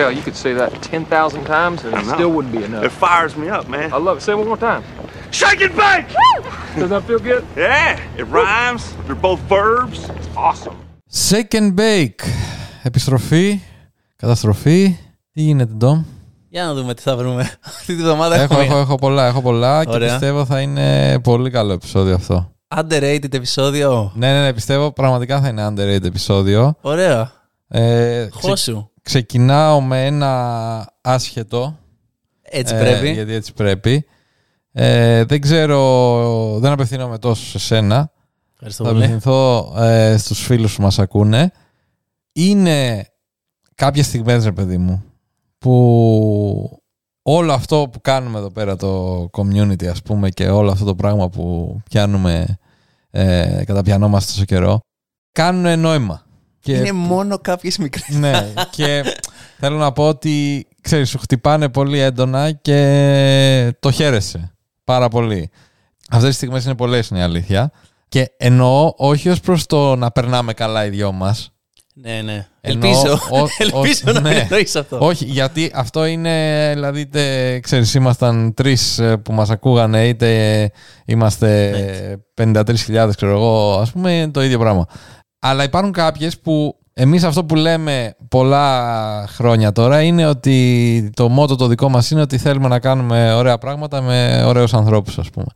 tell, you could say that 10,000 times and I it know. still wouldn't be enough. It fires me up, man. I love it. Say it one more time. Shake and bake! Does that feel good? Yeah, it rhymes. They're both verbs. It's awesome. Shake and bake. Επιστροφή, καταστροφή. Τι γίνεται, Ντόμ; Για να δούμε τι θα βρούμε. Αυτή τη βδομάδα έχω, έχουμε έχω, έχω πολλά, έχω πολλά και Ωραία. πιστεύω θα είναι πολύ καλό επεισόδιο αυτό. underrated επεισόδιο. Ναι, ναι, ναι, πιστεύω πραγματικά θα είναι underrated επεισόδιο. Ωραία. Ε, ξε- Χώσου. Ξεκινάω με ένα άσχετο. Έτσι ε, πρέπει. γιατί έτσι πρέπει. Ε, δεν ξέρω, δεν απευθύνομαι τόσο σε σένα. Ευχαριστώ Θα πολύ. απευθυνθώ ε, στους φίλους που μας ακούνε. Είναι κάποιες στιγμές, ρε παιδί μου, που όλο αυτό που κάνουμε εδώ πέρα το community, ας πούμε, και όλο αυτό το πράγμα που πιάνουμε, ε, καταπιανόμαστε τόσο καιρό, κάνουν νόημα. Και Είναι μόνο κάποιες μικρές. ναι, και θέλω να πω ότι ξέρεις, σου χτυπάνε πολύ έντονα και το χαίρεσαι πάρα πολύ. Αυτές τις στιγμές είναι πολλές, είναι η αλήθεια. Και εννοώ όχι ως προς το να περνάμε καλά οι δυο μας. ναι, ναι. Εννοώ Ελπίζω. ο- ο- Ελπίζω να ναι. μην εννοείς αυτό. Όχι, γιατί αυτό είναι, δηλαδή, είτε, ξέρεις, ήμασταν τρεις ε, που μας ακούγανε, είτε είμαστε 53.000, ξέρω εγώ, ας πούμε, είναι το ίδιο πράγμα. Αλλά υπάρχουν κάποιες που εμείς αυτό που λέμε πολλά χρόνια τώρα είναι ότι το μότο το δικό μας είναι ότι θέλουμε να κάνουμε ωραία πράγματα με ωραίους ανθρώπους, ας πούμε.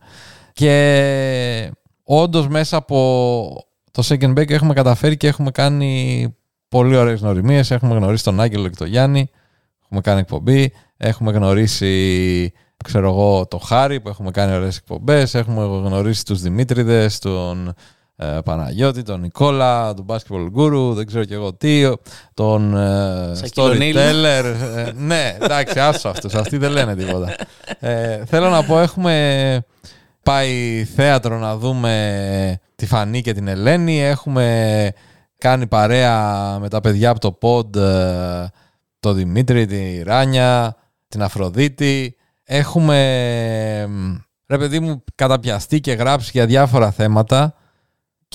Και όντως μέσα από το Second Bake έχουμε καταφέρει και έχουμε κάνει πολύ ωραίες γνωριμίες. Έχουμε γνωρίσει τον Άγγελο και τον Γιάννη. Έχουμε κάνει εκπομπή. Έχουμε γνωρίσει, ξέρω εγώ, το Χάρη που έχουμε κάνει ωραίες εκπομπές. Έχουμε γνωρίσει τους Δημήτριδες, τον ε, Παναγιώτη, τον Νικόλα, τον Basketball Guru, δεν ξέρω και εγώ τι, τον ε, Σακυλονίλη. Storyteller. Ε, ναι, εντάξει, άσου αυτούς. Αυτοί δεν λένε τίποτα. Ε, θέλω να πω, έχουμε πάει θέατρο να δούμε τη Φανή και την Ελένη. Έχουμε κάνει παρέα με τα παιδιά από το pod ε, το Δημήτρη, τη Ράνια, την Αφροδίτη. Έχουμε, μ, ρε παιδί μου, καταπιαστεί και γράψει για διάφορα θέματα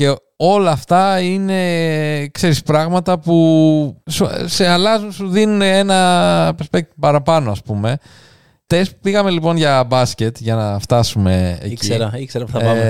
και όλα αυτά είναι, ξέρεις, πράγματα που σου- σε αλλάζουν, σου δίνουν ένα perspective παραπάνω, ας πούμε. Τες, πήγαμε λοιπόν για μπάσκετ για να φτάσουμε εκεί. Ήξερα, ήξερα που θα πάμε.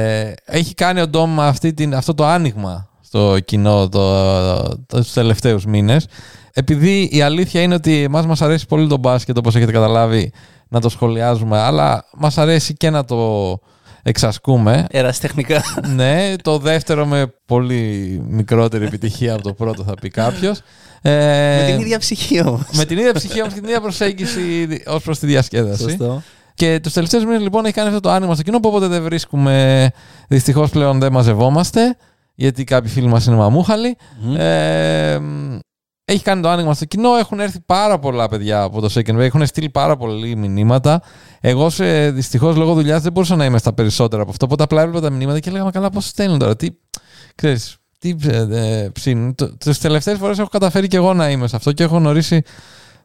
Ε, έχει κάνει ο Ντόμ αυτή την, αυτό το άνοιγμα στο κοινό το, το, τους τελευταίους μήνες. Επειδή η αλήθεια είναι ότι εμάς μας αρέσει πολύ το μπάσκετ όπως έχετε καταλάβει να το σχολιάζουμε αλλά μας αρέσει και να το εξασκούμε. Ερασιτεχνικά. ναι, το δεύτερο με πολύ μικρότερη επιτυχία από το πρώτο θα πει κάποιος. Ε, Με την ίδια ψυχή όμως. με την ίδια ψυχή όμως και την ίδια προσέγγιση ως προς τη διασκέδαση. Σωστό. Και τους τελευταίους μήνες λοιπόν έχει κάνει αυτό το άνοιγμα στο κοινό που όποτε δεν βρίσκουμε. Δυστυχώς πλέον δεν μαζευόμαστε. Γιατί κάποιοι φίλοι μας είναι μαμούχαλοι. Μμμ. Ε, μ, έχει κάνει το άνοιγμα στο κοινό. Έχουν έρθει πάρα πολλά παιδιά από το Second Way. Έχουν στείλει πάρα πολλοί μηνύματα. Εγώ δυστυχώς λόγω δουλειάς δεν μπορούσα να είμαι στα περισσότερα από αυτό. Οπότε απλά έβλεπα τα μηνύματα και λέγαμε καλά πώς στέλνουν τώρα. Τι, ξέρεις, τι ε, ε, ψήνουν. Τις τελευταίες φορές έχω καταφέρει και εγώ να είμαι σε αυτό και έχω γνωρίσει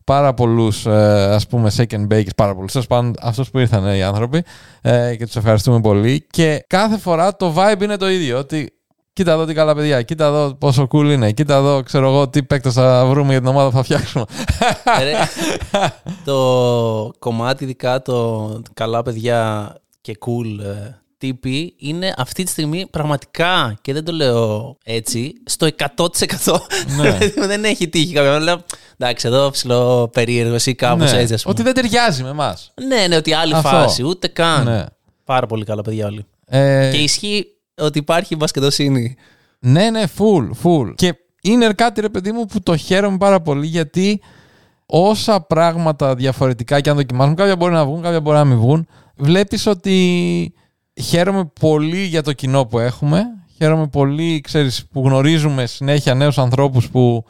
πάρα πολλούς ας πούμε second bakers, πάρα πολλούς. Τέλος πάντων, αυτούς που ήρθαν ε, οι άνθρωποι ε, και τους ευχαριστούμε πολύ. Και κάθε φορά το vibe είναι το ίδιο. Ότι κοίτα εδώ τι καλά παιδιά, κοίτα εδώ πόσο cool είναι, κοίτα εδώ ξέρω εγώ τι παίκτες θα βρούμε για την ομάδα που θα φτιάξουμε. Ρε, το κομμάτι ειδικά το καλά παιδιά και cool ε, τύποι είναι αυτή τη στιγμή πραγματικά και δεν το λέω έτσι στο 100% Ναι. δεν έχει τύχει κάποιο λέω εντάξει εδώ ψηλό περίεργος ή κάπως Ναι, έτσι ας πούμε ότι δεν ταιριάζει με εμάς. ναι ναι ότι άλλη Αυτό. φάση ούτε καν Ναι. πάρα πολύ καλά παιδιά όλοι Ε, και ισχύει ότι υπάρχει μπασκετοσύνη Ναι, ναι, full, full. Και είναι κάτι ρε παιδί μου που το χαίρομαι πάρα πολύ γιατί όσα πράγματα διαφορετικά και αν δοκιμάσουμε, κάποια μπορεί να βγουν, κάποια μπορεί να μην βγουν, βλέπεις ότι χαίρομαι πολύ για το κοινό που έχουμε. Χαίρομαι πολύ, ξέρεις, που γνωρίζουμε συνέχεια νέους ανθρώπους που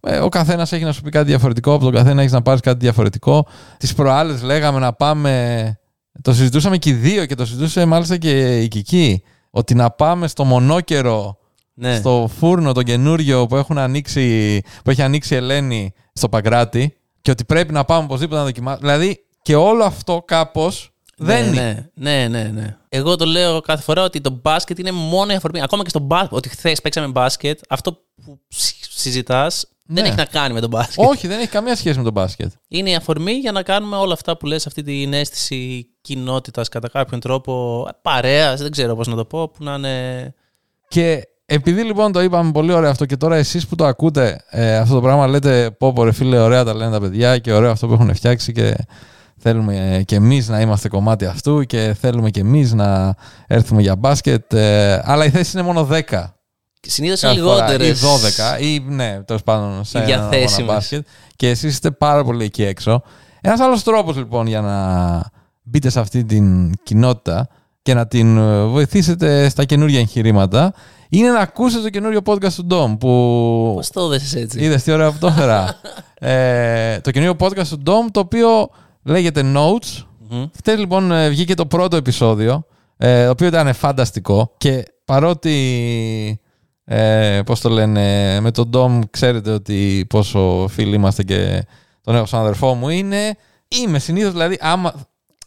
ε, ο καθένας έχει να σου πει κάτι διαφορετικό, από τον καθένα έχεις να πάρεις κάτι διαφορετικό. Τις προάλλες λέγαμε να πάμε. Το συζητούσαμε και οι δύο και το συζητούσε μάλιστα και η Κική. Ότι να πάμε στο μονόκερο ναι. στο φούρνο το καινούριο που, έχουν ανοίξει, που έχει ανοίξει η Ελένη στο Παγκράτη και ότι πρέπει να πάμε οπωσδήποτε να δοκιμάσουμε. Δηλαδή και όλο αυτό κάπως δεν είναι. ναι, ναι, ναι, ναι. Εγώ το λέω κάθε φορά ότι το μπάσκετ είναι μόνο η αφορμή. Ακόμα και στο μπάσκετ, ότι χθες παίξαμε μπάσκετ, αυτό που συζητάς Δεν Ναι. έχει να κάνει με τον μπάσκετ. Όχι, δεν έχει καμία σχέση με τον μπάσκετ. Είναι η αφορμή για να κάνουμε όλα αυτά που λες, αυτή την αίσθηση κοινότητας κατά κάποιον τρόπο, παρέας, δεν ξέρω πώς να το πω, που να είναι... Και επειδή λοιπόν το είπαμε πολύ ωραίο αυτό και τώρα εσείς που το ακούτε ε, αυτό το πράγμα λέτε πω πω ρε φίλε ωραία τα λένε τα παιδιά και ωραίο αυτό που έχουν φτιάξει και θέλουμε ε, και εμείς να είμαστε κομμάτι αυτού και θέλουμε και εμείς να έρθουμε για μπάσκετ ε, αλλά η θέση είναι μόνο 10 Συνήθως είναι κάθε φορά, λιγότερες. ή 12 ή ναι τέλος πάντων σε Οι ένα αγώνα διαθέσιμες. μπάσκετ και εσείς είστε πάρα πολύ εκεί έξω ένας άλλος τρόπος λοιπόν για να μπείτε σε αυτή την κοινότητα και να την ε, βοηθήσετε στα καινούργια εγχειρήματα είναι να ακούσετε το καινούριο podcast του Dom που Πώς το έδεσες έτσι; είδες τι ωραία που το έφερα. ε, το καινούριο podcast του Dom το οποίο λέγεται Notes Μμμ. Χτες λοιπόν ε, βγήκε το πρώτο επεισόδιο, ε, το οποίο ήταν φανταστικό και παρότι, ε, πώς το λένε, με τον Ντόμ ξέρετε ότι πόσο φίλοι είμαστε και τον έχω σαν αδερφό μου είναι, είμαι συνήθως δηλαδή άμα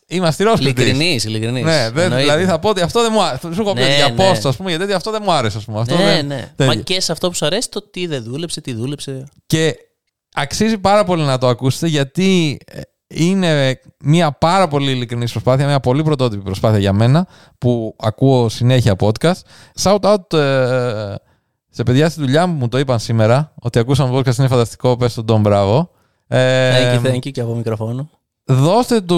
είμαι αστηρόσπιτης. Ειλικρινής, ειλικρινής. Ναι, δεν, Εννοείται. δηλαδή θα πω ότι αυτό δεν μου άρεσε. Σου έχω πει Ναι, ότι για ναι. post, ας πούμε, γιατί τέτοιο αυτό δεν μου άρεσε, ας πούμε. Αυτό Ναι, δεν- ναι. τέτοιο. Μα και σε αυτό που σου αρέσει, το τι δεν δούλεψε, τι δούλεψε. Και αξίζει πάρα πολύ να το ακούσετε γιατί ε, είναι μια πάρα πολύ ειλικρινής προσπάθεια, μια πολύ πρωτότυπη προσπάθεια για μένα που ακούω συνέχεια podcast. Shout out ε, σε παιδιά στη δουλειά μου που μου το είπαν σήμερα ότι ακούσαμε podcast είναι φανταστικό, πες τον Τον Μπράβο. Ε, Thank you, thank you και από μικροφόνο. Δώστε του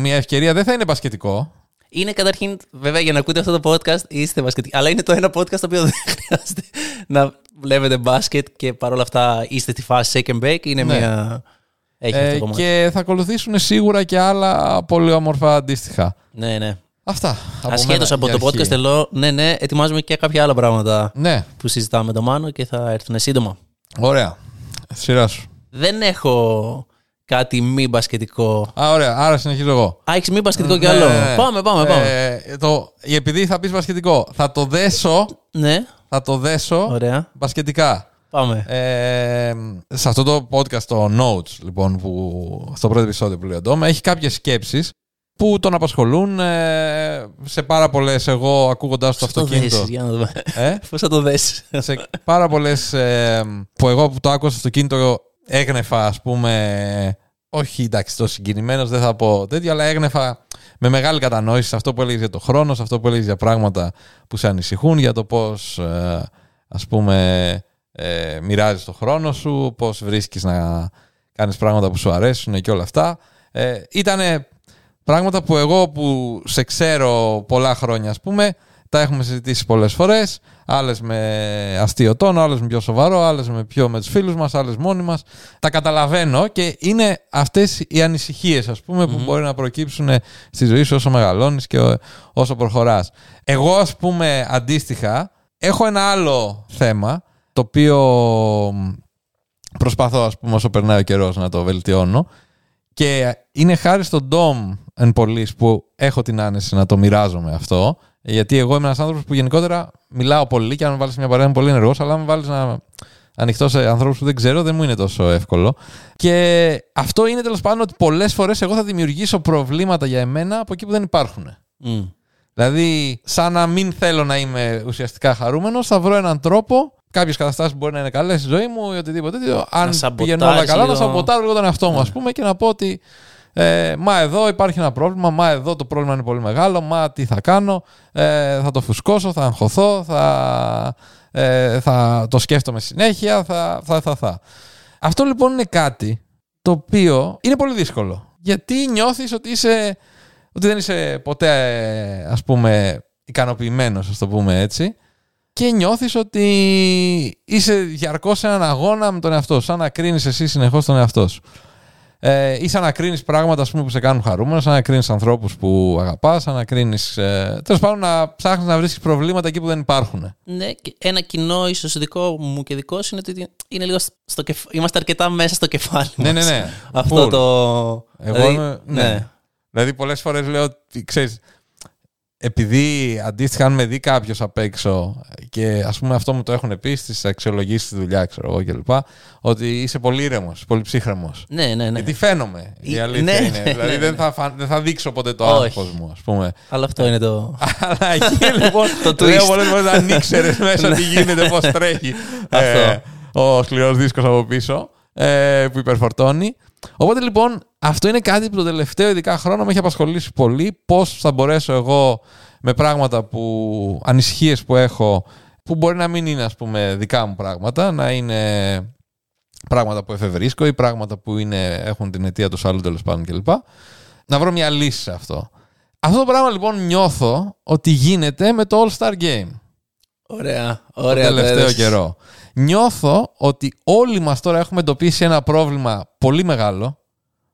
μια ευκαιρία, δεν θα είναι μπασκετικό. Είναι καταρχήν, βέβαια, για να ακούτε αυτό το podcast είστε μπασκετικοί. Αλλά είναι το ένα podcast το οποίο δεν χρειάζεται να βλέπετε μπάσκετ και παρόλα αυτά είστε στη φάση shake and bake. Είναι Ναι. μια. Έχει αυτό Ε, το κομμάτι. και θα ακολουθήσουν σίγουρα και άλλα πολύ όμορφα αντίστοιχα. Ναι, ναι. Αυτά. από Ασχέτω μένα από για το αρχή. podcast, ελώ, ναι, ναι, ετοιμάζουμε και κάποια άλλα πράγματα Ναι, που συζητάμε με τον Μάνο και θα έρθουν σύντομα. ωραία. Σειρά σου. Δεν έχω κάτι μη μπασκετικό. Α, ωραία. Άρα συνεχίζω εγώ. Α, έχεις μη μπασκετικό κι Ναι, άλλο; ναι, ναι. Πάμε, πάμε, πάμε. Ε, το, επειδή θα πεις μπασκετικό, θα το δέσω, Ναι, θα το δέσω ωραία. μπασκετικά. Πάμε. Ε, σε αυτό το podcast, το Notes, λοιπόν, που, στο πρώτο επεισόδιο που λέει ο Ντόμ, έχει κάποιες σκέψεις που τον απασχολούν ε, σε πάρα πολλές, εγώ ακούγοντας το Πώς θα το αυτοκίνητο. δέσεις, για να δούμε. Ε, Πώς θα το δέσεις. σε πάρα πολλές που εγώ που το άκουσα στο κινητό έγνεφα, ας πούμε. Όχι, εντάξει, το συγκινημένος δεν θα πω τέτοιο, αλλά έγνεφα με μεγάλη κατανόηση σε αυτό που έλεγες για το χρόνο, σε αυτό που έλεγες για πράγματα που σε ανησυχούν, για το πώς, ας πούμε, ε, μοιράζεις το χρόνο σου, πώς βρίσκεις να κάνεις πράγματα που σου αρέσουν και όλα αυτά. Ε, ήτανε πράγματα που εγώ που σε ξέρω πολλά χρόνια, ας πούμε, τα έχουμε συζητήσει πολλές φορές, άλλες με αστείο τόνο, άλλες με πιο σοβαρό, άλλες με πιο με τους φίλους μας, άλλες μόνοι μας. Τα καταλαβαίνω και είναι αυτές οι ανησυχίες, ας πούμε, που μπορεί να προκύψουν στη ζωή σου όσο μεγαλώνεις και ό- όσο προχωράς. Εγώ, ας πούμε, αντίστοιχα, έχω ένα άλλο θέμα, το οποίο προσπαθώ, ας πούμε, όσο περνάει ο καιρός να το βελτιώνω. Και είναι χάρη στον Dom εν πολλής που έχω την άνεση να το μοιράζομαι αυτό. Γιατί εγώ είμαι ένας άνθρωπος που γενικότερα μιλάω πολύ και αν με βάλεις μια παρέα είμαι πολύ ενεργός, αλλά αν με βάλεις να ανοιχτώ σε ανθρώπους που δεν ξέρω, δεν μου είναι τόσο εύκολο. Και αυτό είναι τέλος πάντων ότι πολλές φορές εγώ θα δημιουργήσω προβλήματα για εμένα από εκεί που δεν υπάρχουν. Μμ. Δηλαδή, σαν να μην θέλω να είμαι ουσιαστικά χαρούμενος, θα βρω έναν τρόπο. Κάποιες καταστάσεις μπορεί να είναι καλές στη ζωή μου ή οτιδήποτε τέτοιο. Αν σαμποτάρεις πηγαίνουν όλα καλά, λίγο. θα σαμποτάρω λίγο τον εαυτό μου, ας πούμε, και να πω ότι ε, μα εδώ υπάρχει ένα πρόβλημα, μα εδώ το πρόβλημα είναι πολύ μεγάλο, μα τι θα κάνω, ε, θα το φουσκώσω, θα αγχωθώ, θα, ε, θα το σκέφτομαι συνέχεια, θα, θα, θα, θα. Αυτό λοιπόν είναι κάτι το οποίο είναι πολύ δύσκολο. Γιατί νιώθεις ότι είσαι ότι δεν είσαι ποτέ ε, ας πούμε ικανοποιημένος ας το πούμε έτσι και νιώθεις ότι είσαι διαρκώς σε έναν αγώνα με τον εαυτό σου σαν να κρίνεις εσύ συνεχώς τον εαυτό σου ε, ή σαν να κρίνεις πράγματα ας πούμε, που σε κάνουν χαρούμενο, σαν να κρίνεις ανθρώπους που αγαπάς, σαν να κρίνεις... Ε, τέλος πάντων να ψάχνεις να βρίσκεις προβλήματα εκεί που δεν υπάρχουν. Ναι, και ένα κοινό ίσως δικό μου και δικό σου είναι ότι είναι λίγο στο κεφ... είμαστε αρκετά μέσα στο κεφάλι Ναι, μας. ναι, ναι. Αυτό Full. το. Εγώ δηλαδή, είμαι- ναι. Δηλαδή, πολλές φορές λέω ότι ξέρεις, επειδή αντίστοιχα, αν με δει κάποιος απ' έξω και ας πούμε αυτό μου το έχουν πει στις αξιολογήσεις στη δουλειά, ξέρω εγώ κλπ. Ότι είσαι πολύ ήρεμος, πολύ ψύχρεμος. Ναι, ναι, ναι. Γιατί φαίνομαι. Η Ε, αλήθεια ναι, είναι. ναι, δηλαδή ναι, δεν, ναι. θα φαν- δεν θα δείξω ποτέ το Όχι. άγχος μου, ας πούμε. Αλλά αυτό είναι το. Αλλά εκεί λοιπόν Το λέω twist. πολλές φορές αν ήξερες μέσα τι γίνεται, πώς τρέχει. Αυτό. Ε, ο σκληρός δίσκος από πίσω ε, που υπερφορτώνει. Οπότε λοιπόν αυτό είναι κάτι που το τελευταίο ειδικά χρόνο με έχει απασχολήσει πολύ. Πώς θα μπορέσω εγώ με πράγματα που ανησυχίες που έχω, που μπορεί να μην είναι ας πούμε δικά μου πράγματα, να είναι πράγματα που εφευρίσκω ή πράγματα που είναι, έχουν την αιτία τους άλλου τέλος πάντων κλπ. Να βρω μια λύση σε αυτό. Αυτό το πράγμα λοιπόν νιώθω ότι γίνεται με το All Star Game Ωραία, το ωραία. τελευταίο έδωσες. καιρό. Νιώθω ότι όλοι μας τώρα έχουμε εντοπίσει ένα πρόβλημα πολύ μεγάλο,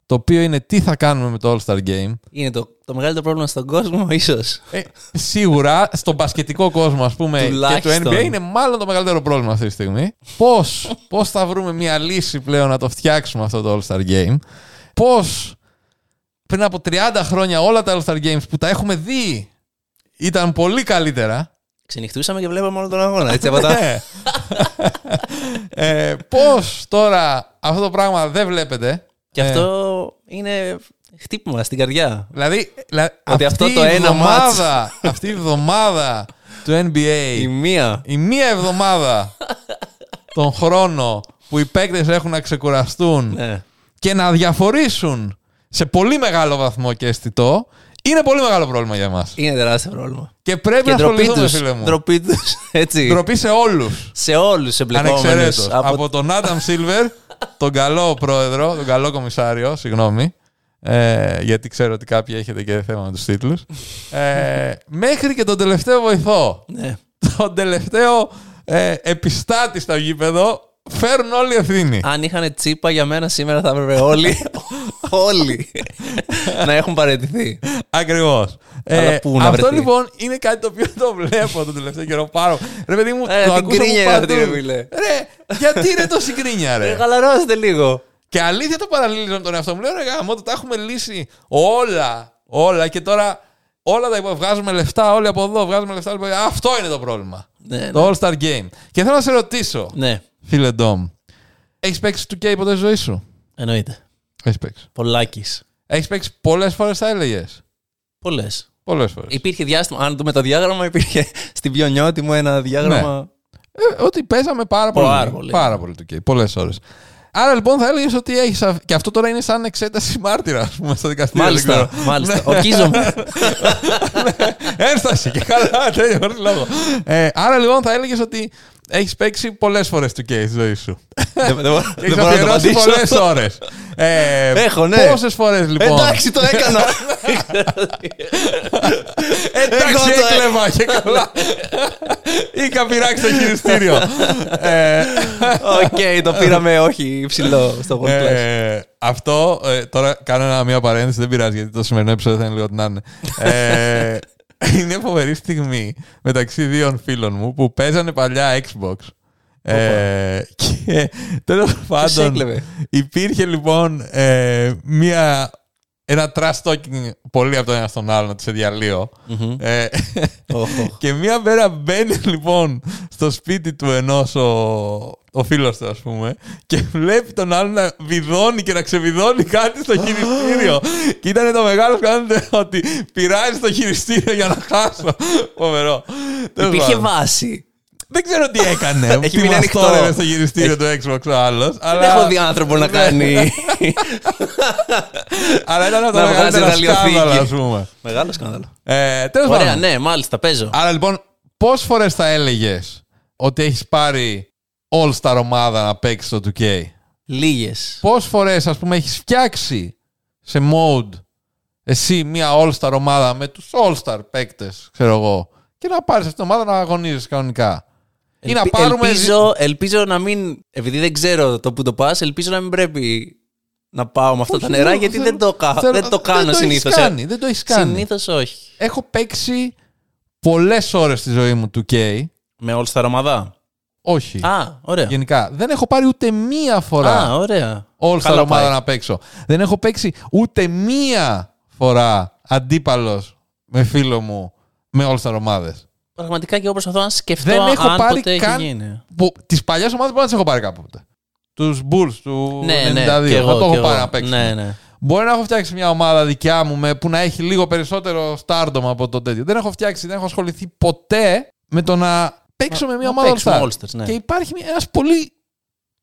το οποίο είναι τι θα κάνουμε με το All-Star Game. Είναι το, το μεγαλύτερο πρόβλημα στον κόσμο, ίσως. Ε, σίγουρα στον μπασκετικό κόσμο, ας πούμε, και το Τουλάχιστον. NBA είναι μάλλον το μεγαλύτερο πρόβλημα αυτή τη στιγμή. Πώς, πώς θα βρούμε μια λύση πλέον να το φτιάξουμε αυτό το All-Star Game; Πώς πριν από 30 χρόνια όλα τα All-Star Games που τα έχουμε δει ήταν πολύ καλύτερα. Ξενυχτούσαμε και βλέπαμε όλο τον αγώνα. Έτσι, από τα... Ναι. ε, πώς τώρα αυτό το πράγμα δεν βλέπετε; και Ε, αυτό είναι χτύπημα στην καρδιά. Δηλαδή, δηλαδή Ότι αυτή αυτό το η ένα εβδομάδα, αυτή η εβδομάδα του NBA, Η μία. η μία εβδομάδα τον χρόνο που οι παίκτες έχουν να ξεκουραστούν Ναι. και να διαφορήσουν σε πολύ μεγάλο βαθμό και αισθητό, είναι πολύ μεγάλο πρόβλημα για εμάς. Είναι τεράστιο πρόβλημα. Και πρέπει Και να ντροπή ασχοληθούμε, τους. φίλε μου. Ντροπή τους. Έτσι. Ντροπή σε όλους. Σε όλους τους εμπλεκόμενους. Ανεξαιρέτως. Από... τον Άνταμ Σίλβερ, τον καλό πρόεδρο, τον καλό κομισάριο, συγγνώμη, ε, γιατί ξέρω ότι κάποιοι έχετε και θέμα με τους τίτλους, ε, μέχρι και τον τελευταίο βοηθό, Ναι. τον τελευταίο ε, επιστάτη στο γήπεδο, φέρουν όλοι ευθύνη. Αν είχαν τσίπα για μένα σήμερα θα έπρεπε όλοι, όλοι να έχουν παραιτηθεί. Ακριβώς. Αλλά πού να αυτό βρεθεί; λοιπόν είναι κάτι το οποίο το βλέπω τον τελευταίο καιρό πάρα. Ρε παιδί μου, Ε, το την ακούσα από κρίνια είναι αυτή, παντού. ρε φίλε. Ρε, γιατί είναι τόση κρίνια, ρε; Ε, Χαλαρώστε λίγο. Και αλήθεια το παραλύζω με τον εαυτό μου. Λέω ρε γάμο, τα έχουμε λύσει όλα. Όλα και τώρα όλα τα υπο- βγάζουμε λεφτά όλοι από εδώ. Βγάζουμε λεφτά όλοι από εδώ. Αυτό είναι το πρόβλημα. Ναι, Το All Star Game. Και θέλω να σε ρωτήσω, ναι, φίλε Ντόμ, έχεις παίξει 2K ποτέ στη ζωή σου; εννοείται. Έχεις παίξει. Πολλάκι. Έχεις παίξει πολλές φορές, θα έλεγες. Πολλές. Πολλές φορές. Υπήρχε διάστημα, αν δούμε το διάγραμμα, υπήρχε στην πιο νιώτη μου ένα διάγραμμα. Ε, ότι παίζαμε πάρα πολύ. Πάρα πολύ. Πάρα πολύ 2K. Πολλές ώρες. Άρα λοιπόν θα έλεγες ότι έχεις. Και αυτό τώρα είναι σαν εξέταση μάρτυρα, ας πούμε, στο δικαστήριο. δεν Μάλιστα, ξέρω. μάλιστα. Ορκίζομαι. Ένσταση και καλά, τέλειο, χωρίς λόγο. Ε, άρα λοιπόν θα έλεγες ότι έχεις παίξει πολλές φορές 2K στη ζωή σου. Δεν δεν μπορώ Έχεις δεν μπορώ να το αφιερώσει απαντήσω. πολλές ώρες. Ε, Έχω, ναι. Πόσες φορές λοιπόν; Εντάξει, το έκανα. Εντάξει, Εγώ το έκλεβα και καλά. Είχα πειράξει το χειριστήριο. ε, Οκ, το πήραμε όχι υψηλό στο World Class. ε, αυτό ε, τώρα κάνω ένα, μια παρένθεση, δεν πειράζει γιατί το σημερινό επεισόδιο θα είναι λίγο ό,τι να είναι. Ε, είναι φοβερή στιγμή μεταξύ δύο φίλων μου που παίζανε παλιά Xbox. Ε, και τέλος πάντων έκλεβε; υπήρχε λοιπόν ε, μια, ένα trash talking πολύ από τον ένα στον άλλον σε διαλύω. Ε, Οχ, οχ. και μία μέρα μπαίνει λοιπόν στο σπίτι του ενός ο, ο φίλος του ας πούμε και βλέπει τον άλλον να βιδώνει και να ξεβιδώνει κάτι στο χειριστήριο και ήταν το μεγάλο σκάνδαλο ότι πειράζει το χειριστήριο για να χάσω. Φοβερό. Τέλος Υπήρχε πάντων. βάση. Δεν ξέρω τι έκανε. Έχει τι μείνει μας ανοιχτό. τόρευε στο χειριστήριο του Xbox ο άλλος. Δεν αλλά- έχω δει άνθρωπο να κάνει. Αλλά ήταν από τα Να βγάζει μεγαλύτερα εργαλειοθήκη. σκάνδαλα ας πούμε. Μεγάλο σκάνδαλο. Ε, τέλος Ωραία, πάντων. ναι, μάλιστα, παίζω. Άρα λοιπόν, πόσε φορές θα έλεγες ότι έχεις πάρει All-Star ομάδα να παίξεις στο 2K. Λίγες. Πόσε φορές, ας πούμε, έχεις φτιάξει σε mode εσύ μια All-Star ομάδα με τους All-Star παίκτες, ξέρω εγώ, και να πάρεις αυτή την ομάδα να αγωνίζει κανονικά; Ή να πάρουμε. ελπίζω, ελπίζω να μην. Επειδή δεν ξέρω το που το πας, ελπίζω να μην πρέπει να πάω με αυτά τα Όχι, νερά, θέλω- γιατί θέλω- δεν το, κα... θέλω- δεν το κάνω έχεις συνήθως. κάνει, δεν το έχεις κάνει. Συνήθως όχι. Έχω παίξει πολλές ώρες στη ζωή μου 2K. Με όλη στα ομάδα; Όχι. Α, ωραία. Γενικά. Δεν έχω πάρει ούτε μία φορά. Α, ωραία. All Star Καλά ομάδα πάει. να παίξω. Δεν έχω παίξει ούτε μία φορά αντίπαλος με φίλο μου με All Star ομάδες. Πραγματικά και εγώ προσπαθώ να σκεφτώ Δεν έχω αν πάρει ποτέ έχει καν- γίνει. Τις παλιές ομάδες μπορεί να τις έχω πάρει κάποτε. Τους Bulls του Ναι, 92. ναι, δεν και εγώ, το έχω και πάρει εγώ. να παίξω. Ναι, ναι. Μπορεί να έχω φτιάξει μια ομάδα δικιά μου με, που να έχει λίγο περισσότερο stardom από το τέτοιο. Δεν έχω φτιάξει, δεν έχω ασχοληθεί ποτέ με το να παίξω με μια να ομάδα All παίξουμε Star. All-Stars, ναι. Και υπάρχει ένας πολύ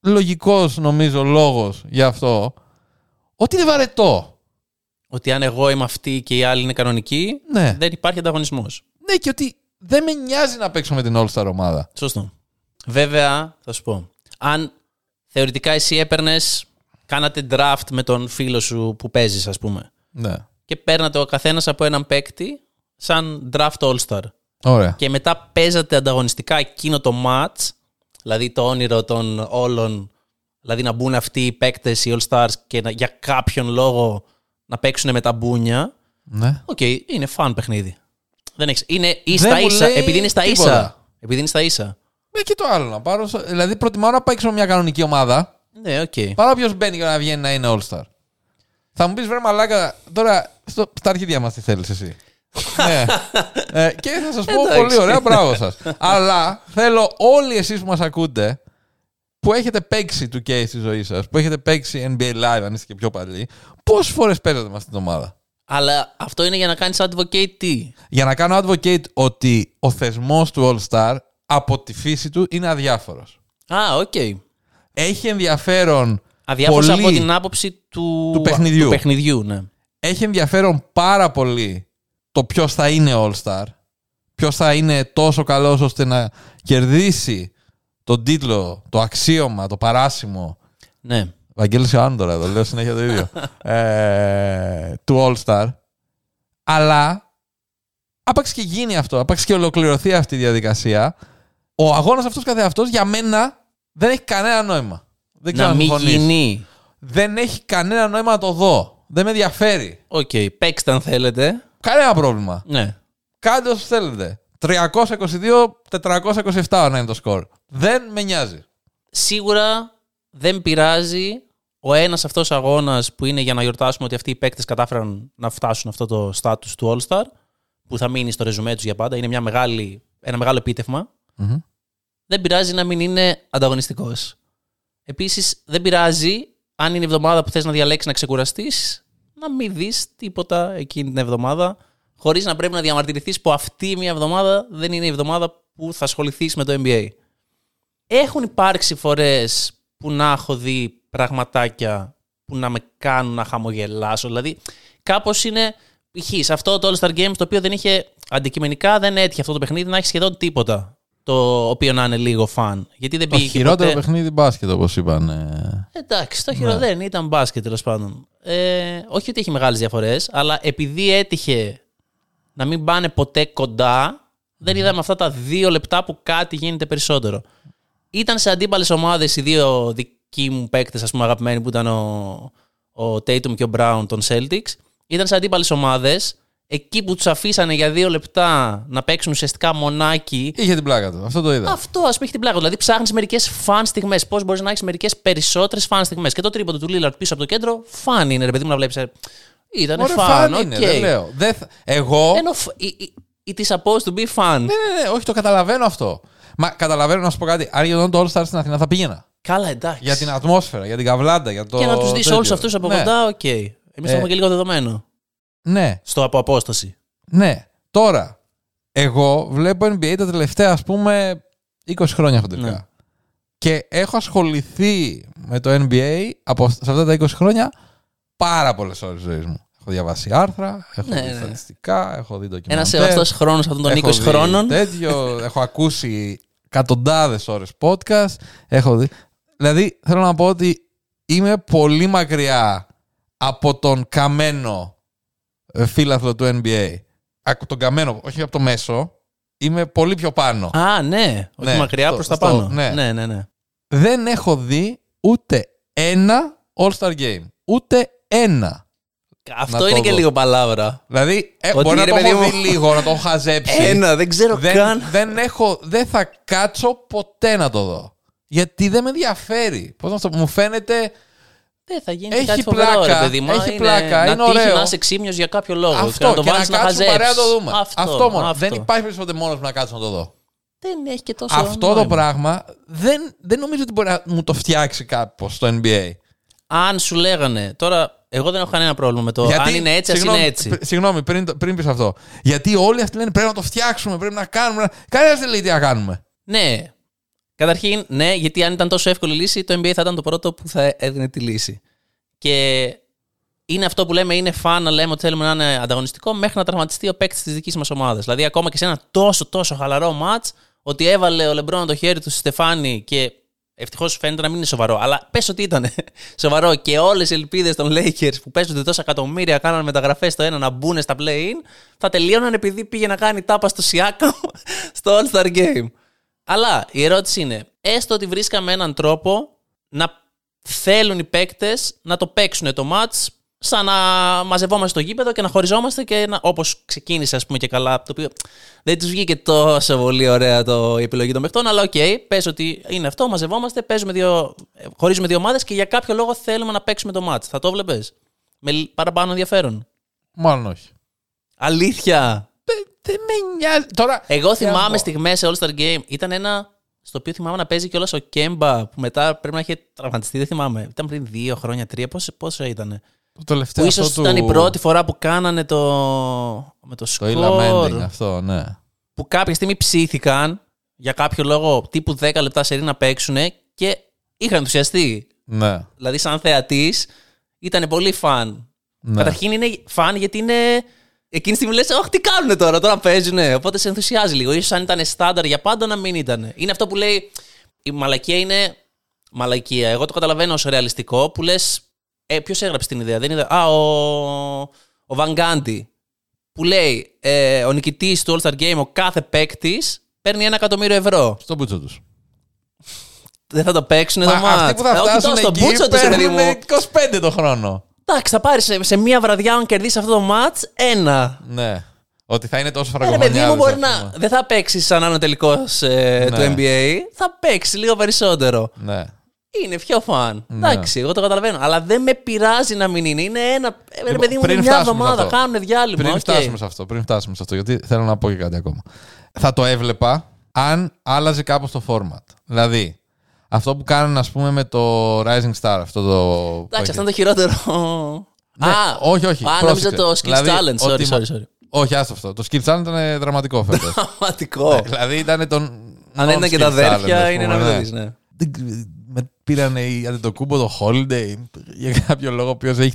λογικός νομίζω λόγος για αυτό ότι είναι βαρετό. Ότι αν εγώ είμαι αυτή και οι άλλοι είναι κανονικοί, Ναι. δεν υπάρχει ανταγωνισμός. Ναι, και ότι δεν με νοιάζει να παίξω με την All-Star ομάδα. Σωστό. Βέβαια, θα σου πω. Αν θεωρητικά εσύ έπαιρνες, κάνατε draft με τον φίλο σου που παίζεις, ας πούμε. Ναι. Και παίρνατε ο καθένας από έναν παίκτη σαν draft all-star. Ωραία. Και μετά παίζατε ανταγωνιστικά εκείνο το match, δηλαδή το όνειρο των όλων, δηλαδή να μπουν αυτοί οι παίκτες, οι all-stars και να, για κάποιον λόγο να παίξουν με τα μπούνια. Ναι. Οκ, είναι fun παιχνίδι. Δεν έχεις, είναι ή Δεν στα μου ίσα. λέει Επειδή είναι στα τίποτα. ίσα. Επειδή είναι στα ίσα. Ναι, και το άλλο να πάρω. στο- Δηλαδή, προτιμάω να παίξω με μια κανονική ομάδα Ναι, οκ. παρά ποιος μπαίνει για να βγαίνει να είναι All-Star. Θα μου πεις βρε μαλάκα, τώρα στο, στα αρχίδια μας τι θέλεις εσύ. ναι. Ε, και θα σας πω Εντάξει. πολύ ωραία, μπράβο σας. Αλλά θέλω όλοι εσείς που μας ακούτε, που έχετε παίξει 2K στη ζωή σας, που έχετε παίξει NBA Live, αν είστε και πιο παλιοί, πόσες φορές παίζατε με αυτήν την ομάδα; Αλλά αυτό είναι για να κάνεις advocate τι; Για να κάνω advocate ότι ο θεσμός του All-Star από τη φύση του είναι αδιάφορος. Α, οκ. Έχει ενδιαφέρον Αδιάφορος πολύ, από την άποψη του, του παιχνιδιού. του παιχνιδιού, ναι. έχει ενδιαφέρον πάρα πολύ το ποιος θα είναι All-Star. Ποιος θα είναι τόσο καλός ώστε να κερδίσει τον τίτλο, το αξίωμα, το παράσημο. Ναι. Βαγγέλης Ιωάννου τώρα εδώ, λέω συνέχεια το ίδιο. ε, του All-Star. Αλλά άπαξ και γίνει αυτό, άπαξ και ολοκληρωθεί αυτή η διαδικασία, ο αγώνας αυτός καθεαυτός για μένα δεν έχει κανένα νόημα. Δεν ξέρω Να αν μην συμφωνείς. γίνει. Δεν έχει κανένα νόημα να το δω. Δεν με ενδιαφέρει. Οκ, παίξτε αν θέλετε. Κανένα πρόβλημα. Ναι. Κάντε όσο θέλετε. 322-427 να είναι το σκορ. Δεν με νοιάζει. Σίγουρα δεν πειράζει ο ένας αυτός αγώνας που είναι για να γιορτάσουμε ότι αυτοί οι παίκτες κατάφεραν να φτάσουν αυτό το στάτους του All-Star που θα μείνει στο ρεζουμέ τους για πάντα. Είναι μια μεγάλη, ένα μεγάλο επίτευγμα. Μμμ. Δεν πειράζει να μην είναι ανταγωνιστικός. Επίσης δεν πειράζει αν είναι η εβδομάδα που θες να διαλέξεις να ξεκουραστείς να μην δεις τίποτα εκείνη την εβδομάδα χωρίς να πρέπει να διαμαρτυρηθείς που αυτή μια εβδομάδα δεν είναι η εβδομάδα που θα ασχοληθείς με το NBA. Έχουν υπάρξει φορές που να έχω δει πραγματάκια που να με κάνουν να χαμογελάσω. Δηλαδή, κάπως είναι π.χ. σε αυτό το All-Star Games το οποίο δεν είχε αντικειμενικά δεν έτυχε αυτό το παιχνίδι να έχει σχεδόν τίποτα το οποίο να είναι λίγο φαν. Γιατί δεν Το πήγε και χειρότερο ποτέ... παιχνίδι μπάσκετ, όπως είπαν. ε. Εντάξει, το χειρότερο δεν ήταν μπάσκετ τέλος πάντων. Ε, όχι ότι έχει μεγάλες διαφορές, αλλά επειδή έτυχε να μην πάνε ποτέ κοντά, δεν είδαμε αυτά τα δύο λεπτά που κάτι γίνεται περισσότερο. Ήταν σε αντίπαλες ομάδες οι δύο δικοί μου παίκτες, ας πούμε, αγαπημένοι που ήταν ο, ο Tatum και ο Brown των Celtics. Ήταν σε αντίπαλες ομάδες. Εκεί που τους αφήσανε για δύο λεπτά να παίξουν ουσιαστικά μονάκι, Είχε την πλάκα του. Αυτό το είδα. αυτό ας πούμε έχει την πλάκα. Δηλαδή ψάχνεις μερικές fun στιγμές. Πώς μπορείς να έχεις μερικές περισσότερες fun στιγμές. Και το τρίποντο του Λίλαρντ πίσω από το κέντρο, fun είναι, ρε παιδί μου, να βλέπεις. Ήταν Ωραία, fun, fun OK. είναι, δεν λέω. Δεν θα- Εγώ. Ενώ φ- it- it- it is supposed to be fun. Ναι, ναι, ναι, όχι, το καταλαβαίνω αυτό. Μα καταλαβαίνω να σου πω κάτι. Αν γινόταν το All Star στην Αθήνα θα πήγαινα. Καλά, εντάξει. Για την ατμόσφαιρα, για την καβλάντα, για το. Και να τους δεις τέτοιο. όλους αυτούς από Ναι. κοντά, οκ. Εμείς το Ε, έχουμε και λίγο δεδομένο. Ναι, Στο από απόσταση. ναι. Τώρα, εγώ βλέπω NBA τα τελευταία, ας πούμε, 20 χρόνια χοντρικά. Ναι. Και έχω ασχοληθεί με το NBA από, σε αυτά τα 20 χρόνια πάρα πολλές ώρες ζωής μου. Έχω διαβάσει άρθρα, έχω Ναι, δει ναι. στατιστικά, έχω δει Ένας ντοκιμαντέρ. σεβαστό χρόνος αυτών των έχω 20 δει χρόνων. Τέτοιο, έχω ακούσει εκατοντάδες ώρες podcast. Έχω δει. Δηλαδή, θέλω να πω ότι είμαι πολύ μακριά από τον καμένο ε, φύλαθλο του NBA. Από τον καμένο, όχι από το μέσο. Είμαι πολύ πιο πάνω. Α, ναι. Όχι Ναι, μακριά στο- προς τα στο- πάνω. ναι. ναι, ναι. ναι. Δεν έχω δει ούτε ένα All-Star Game. Ούτε ένα. Αυτό το είναι και δω. λίγο παλάβρα. Δηλαδή, ε, Ότι, μπορεί να ρε το παιδί έχω μου, δει λίγο, να το έχω χαζέψει. Ένα, δεν ξέρω δεν, καν. δεν, έχω, δεν θα κάτσω ποτέ να το δω. Γιατί δεν με ενδιαφέρει. Πώς να το μου φαίνεται. Δεν θα γίνει Έχει κάτι φοβερό, πλάκα, ρε παιδί μου. έχει είναι, πλάκα, να είναι τύχει ωραίο. να είσαι ξύμιος για κάποιο λόγο. αυτό και να το και να βάλεις να, κάτσουμε χαζέψεις. παρέα να το δούμε. Αυτό, μόνο. αυτό. Δεν υπάρχει περισσότερο μόνος που να κάτσω να το δω. Δεν έχει και τόσο αυτό το νόημα. πράγμα δεν, δεν νομίζω ότι μπορεί να μου το φτιάξει κάπως στο NBA. Αν σου λέγανε, τώρα εγώ δεν έχω κανένα πρόβλημα με το αν είναι έτσι, ας συγγνώμη, είναι έτσι. πρι- Συγγνώμη, πριν, το- πριν πεις αυτό. Γιατί όλοι αυτοί λένε πρέπει να το φτιάξουμε, πρέπει να κάνουμε. Κανένας δεν λέει τι να κάνουμε. Ναι, Καταρχήν, ναι, γιατί αν ήταν τόσο εύκολη λύση, το NBA θα ήταν το πρώτο που θα έδινε τη λύση. Και είναι αυτό που λέμε, είναι φαν να λέμε ότι θέλουμε να είναι ανταγωνιστικό μέχρι να τραυματιστεί ο παίκτης της δικής μας ομάδας. Δηλαδή, ακόμα και σε ένα τόσο τόσο χαλαρό ματ, ότι έβαλε ο Λεμπρόν το χέρι του στη Στεφάνη και ευτυχώς φαίνεται να μην είναι σοβαρό. Αλλά πες ότι ήταν σοβαρό και όλες οι ελπίδες των Lakers που παίζονται τόσα εκατομμύρια κάναν μεταγραφές στο ένα να μπουν στα play-in, θα τελείωναν επειδή πήγε να κάνει τάπα στο Siakam στο All-Star Game. Αλλά η ερώτηση είναι, έστω ότι βρίσκαμε έναν τρόπο να θέλουν οι παίκτες να το παίξουν το ματς σαν να μαζευόμαστε στο γήπεδο και να χωριζόμαστε και να, όπως ξεκίνησε ας πούμε και καλά, το οποίο δεν τους βγήκε τόσο πολύ ωραία το, η επιλογή των παιχτών, αλλά OK, okay, πες ότι είναι αυτό, μαζευόμαστε, παίζουμε δύο, χωρίζουμε δύο ομάδες και για κάποιο λόγο θέλουμε να παίξουμε το ματς. Θα το βλέπεις με παραπάνω ενδιαφέρον; Μάλλον όχι. Αλήθεια; Δεν με νοιάζει. Τώρα, Εγώ θυμάμαι στιγμές σε All-Star Game, ήταν ένα στο οποίο θυμάμαι να παίζει κιόλας ο Κέμπα που μετά πρέπει να είχε τραυματιστεί, δεν θυμάμαι. Ήταν πριν δύο χρόνια, τρία, πόσο, πόσο ήταν. Το τελευταίο Που ίσως αυτό ήταν του- η πρώτη φορά που κάνανε το. με το Το σκορ. Ila Mending, αυτό, ναι. Που κάποια στιγμή ψήθηκαν για κάποιο λόγο τύπου 10 λεπτά σε να παίξουν και είχαν ενθουσιαστεί. Ναι. Δηλαδή, σαν θεατής, ήταν πολύ φαν. ναι. Καταρχήν είναι φαν γιατί είναι. Εκείνη τη στιγμή λες: Όχι, τι κάνουν τώρα, τώρα παίζουν. Οπότε σε ενθουσιάζει λίγο. σω αν ήταν στάνταρ για πάντα να μην ήταν. Είναι αυτό που λέει. Η μαλακία είναι. Μαλακία. Εγώ το καταλαβαίνω ως ρεαλιστικό που λες. Ε, Ποιος έγραψε την ιδέα, δεν είναι. Α, ο, ο Βαγκάντι. Που λέει ε, ο νικητής του All Star Game, ο κάθε παίκτης παίρνει ένα εκατομμύριο ευρώ. Στον μπούτσο τους. Δεν θα το παίξουν εδώ Μα αυτοί που θα Ε, όχι φτάσουν τόσο, στον εκεί μπούτσο τους, ρε παιδί παίρνουν μου. 25 το χρόνο. Εντάξει, θα πάρεις σε, σε μία βραδιά, αν κερδίσεις αυτό το match, ένα. Ναι. Ότι θα είναι τόσο Ε, ρε παιδί μου, φραγκομανιάδες, μπορεί ας να. πούμε. Δεν θα παίξεις σαν να είναι ο τελικός Ναι. του NBA. Θα παίξεις λίγο περισσότερο. Ναι. Είναι πιο fun. Ναι. Εντάξει, εγώ το καταλαβαίνω. Αλλά δεν με πειράζει να μην είναι. Είναι ένα. Ε, ρε παιδί μου, πριν είναι μια φτάσουμε σε εβδομάδα. αυτό. Κάνουν διάλειμμα. Πριν οκ. φτάσουμε σε αυτό, πριν φτάσουμε σε αυτό, γιατί θέλω να πω και κάτι ακόμα. Θα το έβλεπα αν άλλαζε κάπως το format. Δηλαδή, αυτό που κάνουν, ας πούμε, με το Rising Star, αυτό το. Εντάξει, αυτό είναι το χειρότερο. Ναι, Α, όχι, όχι. Α, πρόσεξε. νόμιζα το Skills Δηλαδή, Challenge. Sorry, ότι- sorry, sorry. Όχι, άστο αυτό. Το Skills Challenge ήταν δραματικό φέτος. Πραγματικό. δηλαδή ήταν τον. Αν δεν ήταν και τα non-skills challenge, αδέρφια, ας είναι πούμε, να μην το ναι. δεις, ναι. Δεν- Με πήρανε οι Αντετοκούμπο το Holiday για κάποιο λόγο. Ποιος έχει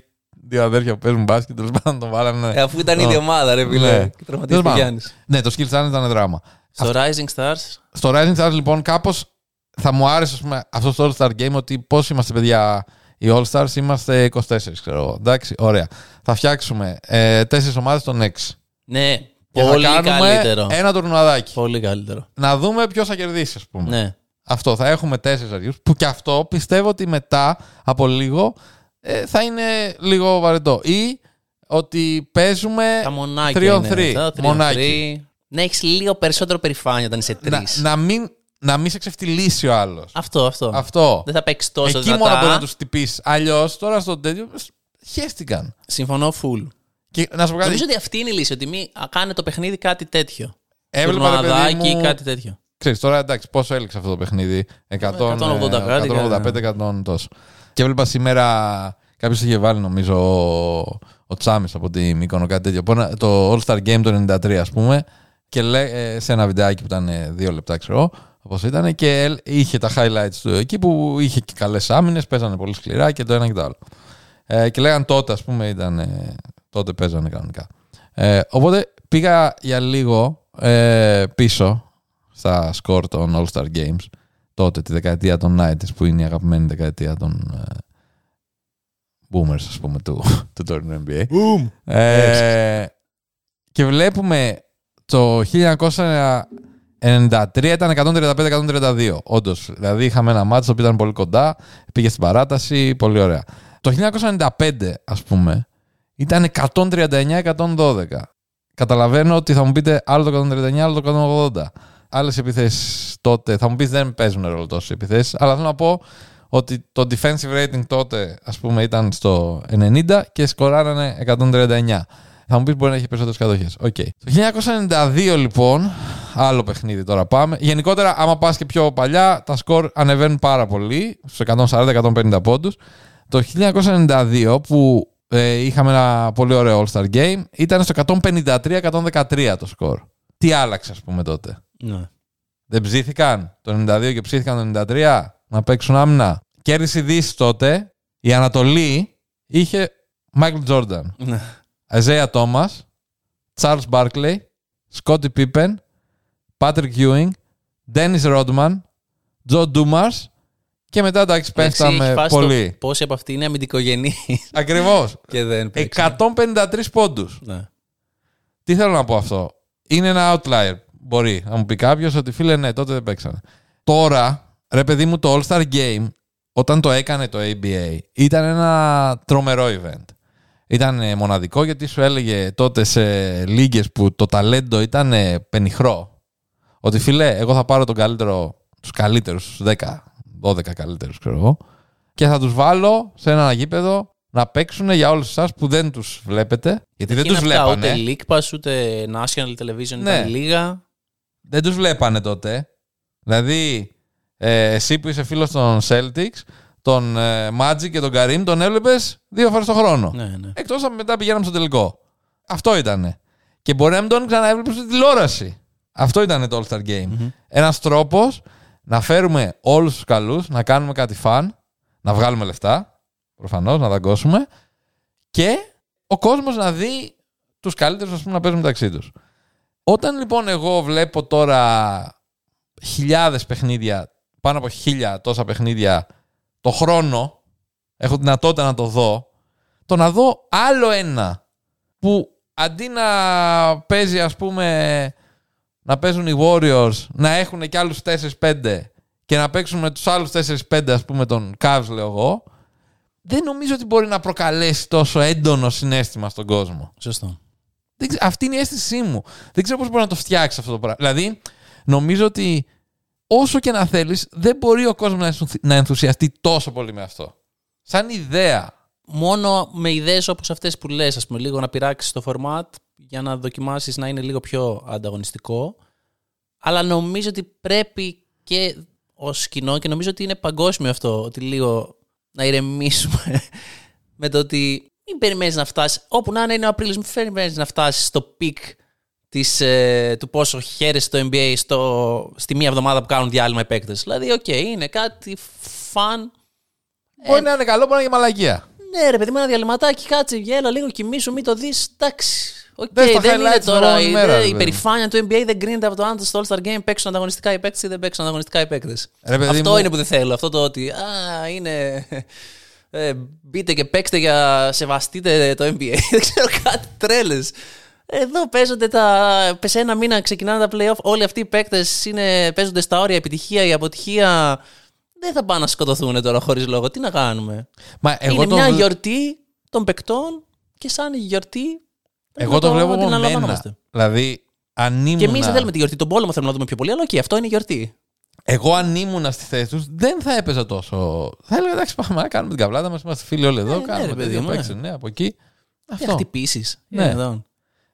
δύο αδέρφια που παίζουν μπάσκετ, τέλος πάντων τον βάλανε. Ε, Αφού ήταν η Ω. ίδια ομάδα, ρε Ναι. φίλε. Και Τέλος τραυματίστηκε ο πάντων. Γιάννης. Ναι, το Skills Challenge ήταν δράμα. Στο Rising Stars; Στο Rising Stars λοιπόν κάπως θα μου άρεσε ας πούμε, αυτός το All Star Game ότι πώς είμαστε παιδιά οι All Stars είμαστε 24 ξέρω εγώ. Εντάξει, ωραία. Θα φτιάξουμε ε, τέσσερις ομάδες των 6. Ναι, Και πολύ θα κάνουμε καλύτερο. ένα τουρνουαδάκι. Πολύ καλύτερο. Να δούμε ποιος θα κερδίσει, ας πούμε. Ναι. Αυτό. Θα έχουμε τέσσερις αριού. Που και αυτό πιστεύω ότι μετά από λίγο ε, θα είναι λίγο βαρετό. Ή ότι παίζουμε Τα μονάκια. 3 on είναι 3. αυτά, three on Μονάκι. three. Να έχεις λίγο περισσότερο περηφάνεια όταν είσαι τρεις. Να, να, μην, να μην σε ξεφτυλίσει ο άλλος. Αυτό, αυτό. Αυτό. Δεν θα παίξει τόσο Εκεί δυνατά. μόνο μπορεί να τους χτυπήσει. Αλλιώς τώρα στο τέτοιο χέστηκαν. Συμφωνώ full. Και να σου πω κάτι. Νομίζω ότι αυτή είναι η λύση. Ότι μην κάνε το παιχνίδι κάτι τέτοιο. Έβλεπα ρε παιδί Τουρνουαδάκι, μου. κάτι τέτοιο. Ξέρεις, τώρα εντάξει, πόσο έλεξε αυτό το παιχνίδι; 100, 180 ε, κάτι, 185, 100 τόσο. Και έβλεπα σήμερα. Κάποιος είχε βάλει νομίζω ο, ο Τσάμις από τη Μύκονο κάτι τέτοιο. που ένα- Το All Star Game το 93, ας πούμε. Και λέει, ε, σε ένα βιντεάκι που ήταν ε, δύο λεπτά, ξέρω εγώ, όπως ήταν. Και ελ- είχε τα highlights του εκεί που είχε και καλές άμυνες, παίζανε πολύ σκληρά και το ένα και το άλλο. Ε, και λέγαν τότε, ας πούμε, ήταν. ε, τότε παίζανε κανονικά. Ε, οπότε πήγα για λίγο ε, πίσω στα σκορ των All Star Games τότε, τη δεκαετία των 90s που είναι η αγαπημένη δεκαετία των ε, boomers ας πούμε του, του τωρινού NBA. Boom. Ε, και βλέπουμε το 1993 ήταν 135-132 όντως. Δηλαδή είχαμε ένα μάτσο που ήταν πολύ κοντά, πήγε στην παράταση, πολύ ωραία. Το 1995 ας πούμε ήταν 139-112. Καταλαβαίνω ότι θα μου πείτε άλλο το 139, άλλο το 180. Άλλες επιθέσεις τότε θα μου πεις δεν παίζουν ρόλο τόσο οι επιθέσεις, αλλά θέλω να πω ότι το defensive rating τότε ας πούμε ήταν στο 90 και σκοράρανε 139. Θα μου πεις μπορεί να έχει περισσότερες κατοχές. Οκ. Το 1992 λοιπόν, άλλο παιχνίδι τώρα πάμε. Γενικότερα, άμα πας και πιο παλιά, τα σκορ ανεβαίνουν πάρα πολύ, στους 140-150 πόντους. Το 1992 που ε, είχαμε ένα πολύ ωραίο All-Star Game, ήταν στο 153-113 το σκορ. Τι άλλαξε, ας πούμε, τότε; Ναι. Δεν ψήθηκαν; Το 92 και ψήθηκαν το 93 να παίξουν άμυνα; Κέρδισε η Δύση τότε. Η Ανατολή είχε Μάικλ Τζόρνταν, Ναι. Αζέα Τόμα, Charles Barkley, Scottie Pippen, Patrick Ewing, Dennis Rodman, Joe Dumas και μετά εντάξει Εντάξει, έχει πέφταμε φάσει το πολύ. Πόσοι από αυτοί είναι αμυντικογενείς Ακριβώς. και δεν παίξαν. 153 πόντους. Ναι. Τι θέλω να πω αυτό. Είναι ένα outlier. Μπορεί να μου πει κάποιος ότι φίλε, ναι, τότε δεν παίξανε. Τώρα, ρε παιδί μου, το All-Star Game, όταν το έκανε το ABA, ήταν ένα τρομερό event. Ήταν ε, μοναδικό γιατί σου έλεγε τότε σε λίγες που το ταλέντο ήταν ε, πενιχρό. Ότι φίλε, εγώ θα πάρω τον καλύτερο, τους καλύτερους, τους 10, 12 καλύτερους ξέρω εγώ και θα τους βάλω σε ένα γήπεδο να παίξουν για όλους εσάς που δεν τους βλέπετε γιατί δεν Είναι τους αυτά, βλέπανε. Ούτε League Pass, ούτε National Television, Ναι. ήταν λίγα. δεν τους βλέπανε τότε. Δηλαδή, ε, εσύ που είσαι φίλος των Celtics, τον ε, Magic και τον Karim τον έβλεπες δύο φορές το χρόνο. Ναι, ναι. Εκτός αν μετά πηγαίναμε στο τελικό. Αυτό ήτανε. Και μπορεί να μην τον ξαναέβλεπες στη τηλεόραση. Αυτό ήταν το All-Star Game. Ένας τρόπος να φέρουμε όλους τους καλούς, να κάνουμε κάτι φαν, να βγάλουμε λεφτά, προφανώς, να δαγκώσουμε και ο κόσμος να δει τους καλύτερους ας πούμε, να παίζουν μεταξύ τους. Όταν λοιπόν εγώ βλέπω τώρα χιλιάδες παιχνίδια, πάνω από χίλια τόσα παιχνίδια το χρόνο, έχω δυνατότητα να το δω, το να δω άλλο ένα που αντί να παίζει ας πούμε να παίζουν οι Warriors, να έχουν και άλλους 4-5 και να παίξουν με τους άλλους 4-5 ας πούμε τον Cavs λέω εγώ, δεν νομίζω ότι μπορεί να προκαλέσει τόσο έντονο συνέστημα στον κόσμο. Σωστό. Δεν ξε- Αυτή είναι η αίσθησή μου. Δεν ξέρω πώς μπορεί να το φτιάξει αυτό το πράγμα. Δηλαδή, νομίζω ότι όσο και να θέλεις, δεν μπορεί ο κόσμος να ενθουσι- να ενθουσιαστεί τόσο πολύ με αυτό. Σαν ιδέα. Μόνο με ιδέες όπως αυτές που λες, ας πούμε, λίγο να πειράξεις το format για να δοκιμάσεις να είναι λίγο πιο ανταγωνιστικό. Αλλά νομίζω ότι πρέπει και ως κοινό και νομίζω ότι είναι παγκόσμιο αυτό, ότι λίγο να ηρεμήσουμε με το ότι μην περιμένεις να φτάσεις. Όπου να είναι, είναι ο Απρίλιος, μην περιμένεις να φτάσεις στο peak της, ε, του πόσο χαίρεσαι το NBA στο, στη μία εβδομάδα που κάνουν διάλειμμα οι παίκτες. Δηλαδή, οκ, είναι κάτι fun. Μπορεί να είναι καλό, μπορεί να είναι και μαλακία. Ναι, ρε παιδί μου, ένα διαλειμματάκι, κάτσε, γέλα λίγο, κοιμήσου, μην το δεις. Εντάξει. Οκ, Δες τα δεν είναι highlights την τώρα. επόμενη Η, μέρα, δε- ρε η παιδί μου. περηφάνεια του NBA δεν κρίνεται από το αν στο All-Star Game παίξουν ανταγωνιστικά οι παίκτες ή δεν παίξουν ανταγωνιστικά οι παίκτες. Ρε παιδί Αυτό μου- είναι που δεν θέλω. Αυτό το ότι. Α, είναι. Ε, μπείτε και παίξτε για. Σεβαστείτε το NBA. δεν ξέρω κάτι τρέλες. Εδώ παίζονται τα. Σε ένα μήνα ξεκινάνε τα playoff. Όλοι αυτοί οι παίκτες παίζονται στα όρια επιτυχία ή αποτυχία. Δεν θα πάνε να σκοτωθούν τώρα χωρίς λόγο. Τι να κάνουμε; Μα εγώ είναι το, μια βλέ- γιορτή των παικτών και σαν γιορτή. πρέπει εγώ να το βλέπω να την από μένα. αναλαμβανόμαστε. Δηλαδή, αν ήμουνα... Και εμείς δεν θέλουμε τη γιορτή. Τον πόλεμο θέλουμε να δούμε πιο πολύ, αλλά και αυτό είναι η γιορτή. Εγώ αν ήμουνα στη θέση τους, δεν θα έπαιζα τόσο. Θα έλεγα εντάξει, πάμε να κάνουμε την καβλάτα μας. Είμαστε φίλοι όλοι εδώ. ναι, κάνουμε ρε παιδί τέτοια μου, ναι. παίξεις, ναι, από εκεί. Για Αυτό. χτυπήσεις. Ναι.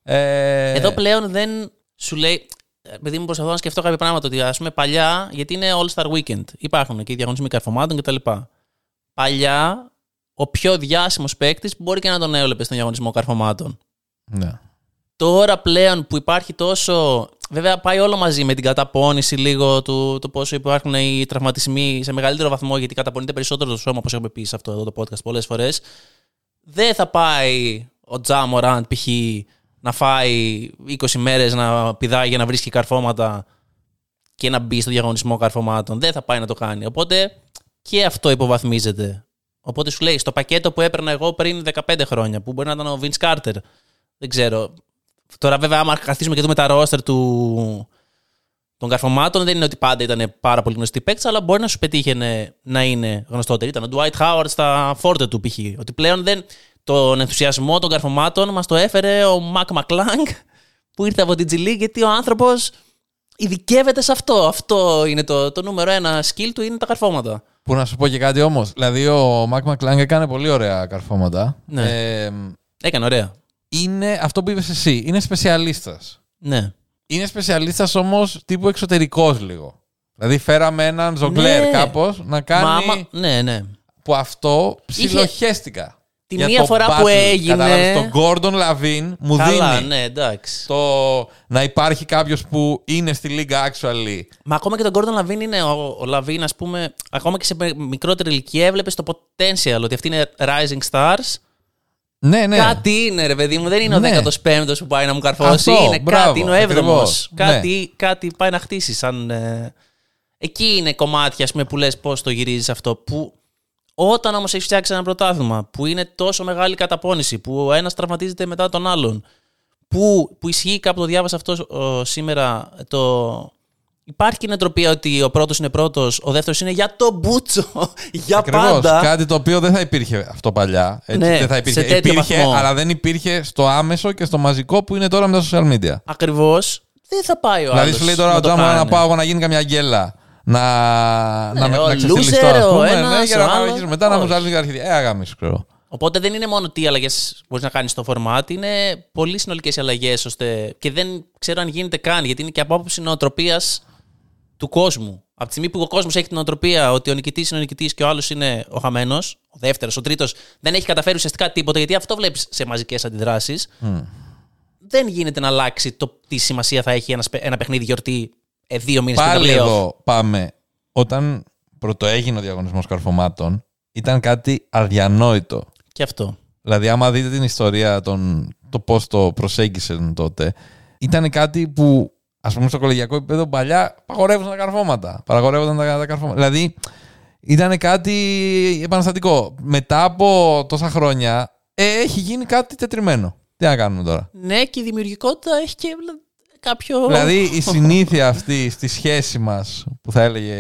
Εδώ. Ε, Εδώ πλέον δεν σου λέει. Επειδή μου προσπαθώ να σκεφτώ κάποια πράγματα, ότι ας πούμε παλιά, γιατί είναι All Star Weekend, υπάρχουν και οι διαγωνισμοί καρφωμάτων κτλ. Παλιά, ο πιο διάσημος παίκτης μπορεί και να τον έβλεπες στον διαγωνισμό καρφωμάτων. Ναι. Τώρα πλέον που υπάρχει τόσο. Βέβαια, πάει όλο μαζί με την καταπώνηση λίγο του το πόσο υπάρχουν οι τραυματισμοί σε μεγαλύτερο βαθμό, γιατί καταπονείται περισσότερο το σώμα, όπως έχουμε πει σε αυτό εδώ το podcast πολλές φορές. Δεν θα πάει ο Τζάμοραντ π.χ. να φάει 20 μέρες να πηδάει για να βρίσκει καρφώματα και να μπει στο διαγωνισμό καρφωμάτων. Δεν θα πάει να το κάνει. Οπότε και αυτό υποβαθμίζεται. Οπότε σου λέει, στο πακέτο που έπαιρνα εγώ πριν 15 χρόνια, που μπορεί να ήταν ο Vince Carter, δεν ξέρω. Τώρα, βέβαια, άμα καθίσουμε και δούμε τα ρόστερ του... των καρφωμάτων, δεν είναι ότι πάντα ήταν πάρα πολύ γνωστοί παίκτες, αλλά μπορεί να σου πετύχαινε να είναι γνωστότεροι. Ήταν ο Dwight Howard στα φόρτε του, π.χ. Ότι πλέον δεν... τον ενθουσιασμό των καρφωμάτων μας το έφερε ο Mac McClung, που ήρθε από την G League, γιατί ο άνθρωπος ειδικεύεται σε αυτό. Αυτό είναι το, το νούμερο ένα skill του, είναι τα καρφώματα. Που να σου πω και κάτι όμως. Δηλαδή, ο Μακ Μακλάγκ έκανε πολύ ωραία καρφώματα. Ναι. Ε, Έκανε ωραία. είναι αυτό που είπες εσύ. Είναι σπεσιαλίστας. Ναι. Είναι σπεσιαλίστας όμως τύπου εξωτερικός λίγο. Δηλαδή, φέραμε έναν ζογκλέρ Ναι. κάπως να κάνει. Μα άμα- ναι, ναι. Που αυτό ψιλοχέστηκα. Τη για μία το φορά που battle. έγινε- Κατάλαβες, τον Gordon Lavin μου Καλά, δίνει ναι, εντάξει. το να υπάρχει κάποιος που είναι στη λίγα actually. Μα ακόμα και τον Gordon Λαβίν είναι ο, ο Λαβίν, ας πούμε, ακόμα και σε μικρότερη ηλικία έβλεπες το potential ότι αυτή είναι rising stars. Ναι, ναι. Κάτι είναι, ρε παιδί μου. Δεν είναι Ναι. ο 15ο που πάει να μου καρφώσει. Αυτό, είναι μπράβο, κάτι, είναι ο 7ο. ακριβώς. Ναι. Κάτι, κάτι πάει να χτίσει. Σαν, ε, Εκεί είναι κομμάτια ας πούμε, που λες πώς το γυρίζεις αυτό. Που όταν όμως έχεις φτιάξει ένα πρωτάθλημα που είναι τόσο μεγάλη καταπώνηση, που ο ένας τραυματίζεται μετά τον άλλον, που, που ισχύει κάπου το διάβασα αυτό ο, σήμερα, το. Υπάρχει και η νοοτροπία ότι ο πρώτος είναι πρώτος, ο δεύτερος είναι για το μπούτσο. για Ακριβώς. πάντα. Κάτι το οποίο δεν θα υπήρχε αυτό παλιά. Έτσι, Ναι, δεν θα υπήρχε. σε τέτοιο υπήρχε, βαθμό. αλλά δεν υπήρχε στο άμεσο και στο μαζικό που είναι τώρα με τα social media. Ακριβώς. Δεν θα πάει ο άλλος. δηλαδή σου λέει τώρα ο Τζάμα να πάω εγώ να γίνει καμιά γκέλα. Να, να, με- ο να ξεφτυλιστώ, loser, ας ο πούμε, ένας, ναι, για ο να άλλος. παραγγείλεις μετά να μου Όχι. ζάλει λίγα αρχίδια. Ε, αγάμις, ξέρω. Οπότε δεν είναι μόνο τι αλλαγές μπορείς να κάνεις στο format, είναι πολύ συνολικές αλλαγές ώστε. και δεν ξέρω αν γίνεται καν, γιατί είναι και από άποψη νοοτροπίας του κόσμου. Από τη στιγμή που ο κόσμος έχει την νοοτροπία ότι ο νικητής είναι ο νικητής και ο άλλος είναι ο χαμένος, ο δεύτερος, ο τρίτος, δεν έχει καταφέρει ουσιαστικά τίποτα, γιατί αυτό βλέπεις σε μαζικές αντιδράσεις. Δεν γίνεται να αλλάξει το τι σημασία θα έχει ένας, ένα παιχνίδι γιορτή ε, δύο μήνες πριν τα Πάλι playoff. εδώ πάμε. Όταν πρωτοέγινε ο διαγωνισμός καρφωμάτων, ήταν κάτι αδιανόητο. Και αυτό. Δηλαδή, άμα δείτε την ιστορία, των, το πώς το προσέγγισαν τότε, ήταν κάτι που, ας πούμε, στο κολεγιακό επίπεδο παλιά παγορεύονταν τα καρφώματα. Παραγορεύονταν τα, τα καρφώματα. Δηλαδή, ήταν κάτι επαναστατικό. Μετά από τόσα χρόνια, ε, έχει γίνει κάτι τετριμένο. Τι να κάνουμε τώρα; Ναι, και η δημιουργικότητα έχει και κάποιο. Δηλαδή, η συνήθεια αυτή στη σχέση μας, που θα έλεγε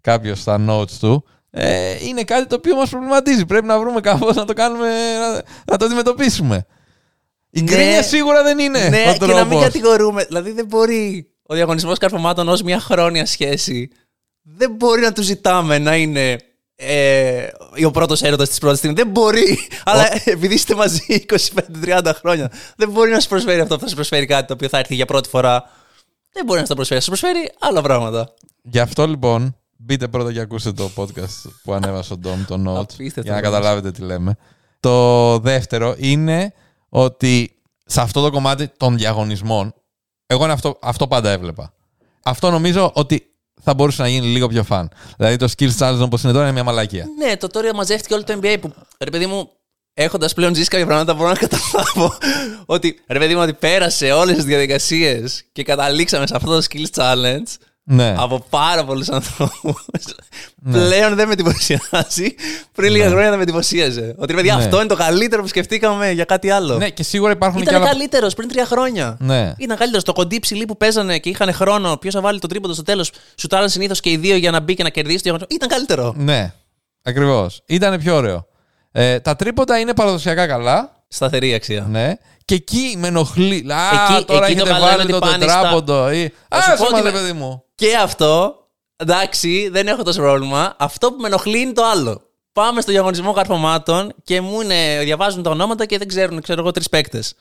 κάποιος στα notes του, ε, είναι κάτι το οποίο μας προβληματίζει. Πρέπει να βρούμε κάπως να το κάνουμε, να, να το αντιμετωπίσουμε. Η Ναι. γκρίνια σίγουρα δεν είναι Ναι, ο και να μην τρόπος. κατηγορούμε. Δηλαδή δεν μπορεί ο διαγωνισμός καρφωμάτων ως μια χρόνια σχέση. Δεν μπορεί να του ζητάμε να είναι ε, ο πρώτος έρωτας της πρώτης στιγμής. Δεν μπορεί. Αλλά επειδή είστε μαζί 25-30 χρόνια, δεν μπορεί να σου προσφέρει αυτό. Θα σου προσφέρει κάτι το οποίο θα έρθει για πρώτη φορά. Δεν μπορεί να σου το προσφέρει. Θα σου προσφέρει άλλα πράγματα. Γι' αυτό λοιπόν, μπείτε πρώτα και ακούστε το podcast που ανέβασε ο Ντόμ, το Note, Απίστευτο για να όμως. καταλάβετε τι λέμε. Το δεύτερο είναι ότι σε αυτό το κομμάτι των διαγωνισμών, εγώ είναι αυτό, αυτό πάντα έβλεπα. Αυτό νομίζω ότι θα μπορούσε να γίνει λίγο πιο φαν. Δηλαδή το Skills Challenge όπως είναι τώρα είναι μια μαλακία. Ναι, το τώρα μαζεύτηκε όλο το NBA που ρε παιδί μου, έχοντας πλέον ζήσει κάποια πράγματα, μπορώ να καταλάβω ότι ρε παιδί μου, ότι πέρασε όλες τις διαδικασίες και καταλήξαμε σε αυτό το Skills Challenge Ναι. από πάρα πολλούς ανθρώπους. Πλέον δεν με εντυπωσιάζει. Πριν λίγα χρόνια δεν με εντυπωσίαζε. Ότι ρε παιδιά, Ναι. αυτό είναι το καλύτερο που σκεφτήκαμε για κάτι άλλο. ναι, και σίγουρα υπάρχουν και Ήταν άλλα... καλύτερος πριν τρία χρόνια. Ναι. Ήταν καλύτερος. Το κοντί ψηλή που παίζανε και είχαν χρόνο. Ποιος θα βάλει το τρίποντο στο τέλος. Σουτάραν συνήθως και οι δύο για να μπει και να κερδίσει το διαγωνισμό. Ήταν καλύτερο. Ναι, ακριβώς. Ήταν πιο ωραίο. Ε, τα τρίποτα είναι παραδοσιακά καλά. Σταθερή αξία. Ναι. Και εκεί με ενοχλεί. Α, Εκεί- τώρα εκεί το έχετε καλό είναι βάλει ότι το πάνε στα- τετράποντο. Ή... Α, Θα σου πω σε ότι μας, με- παιδί μου. Και αυτό, εντάξει, δεν έχω τόσο πρόβλημα. Αυτό που με ενοχλεί είναι το άλλο. Πάμε στο διαγωνισμό καρφωμάτων και μου είναι, διαβάζουν τα ονόματα και δεν ξέρουν, ξέρω εγώ, τρεις παίκτες.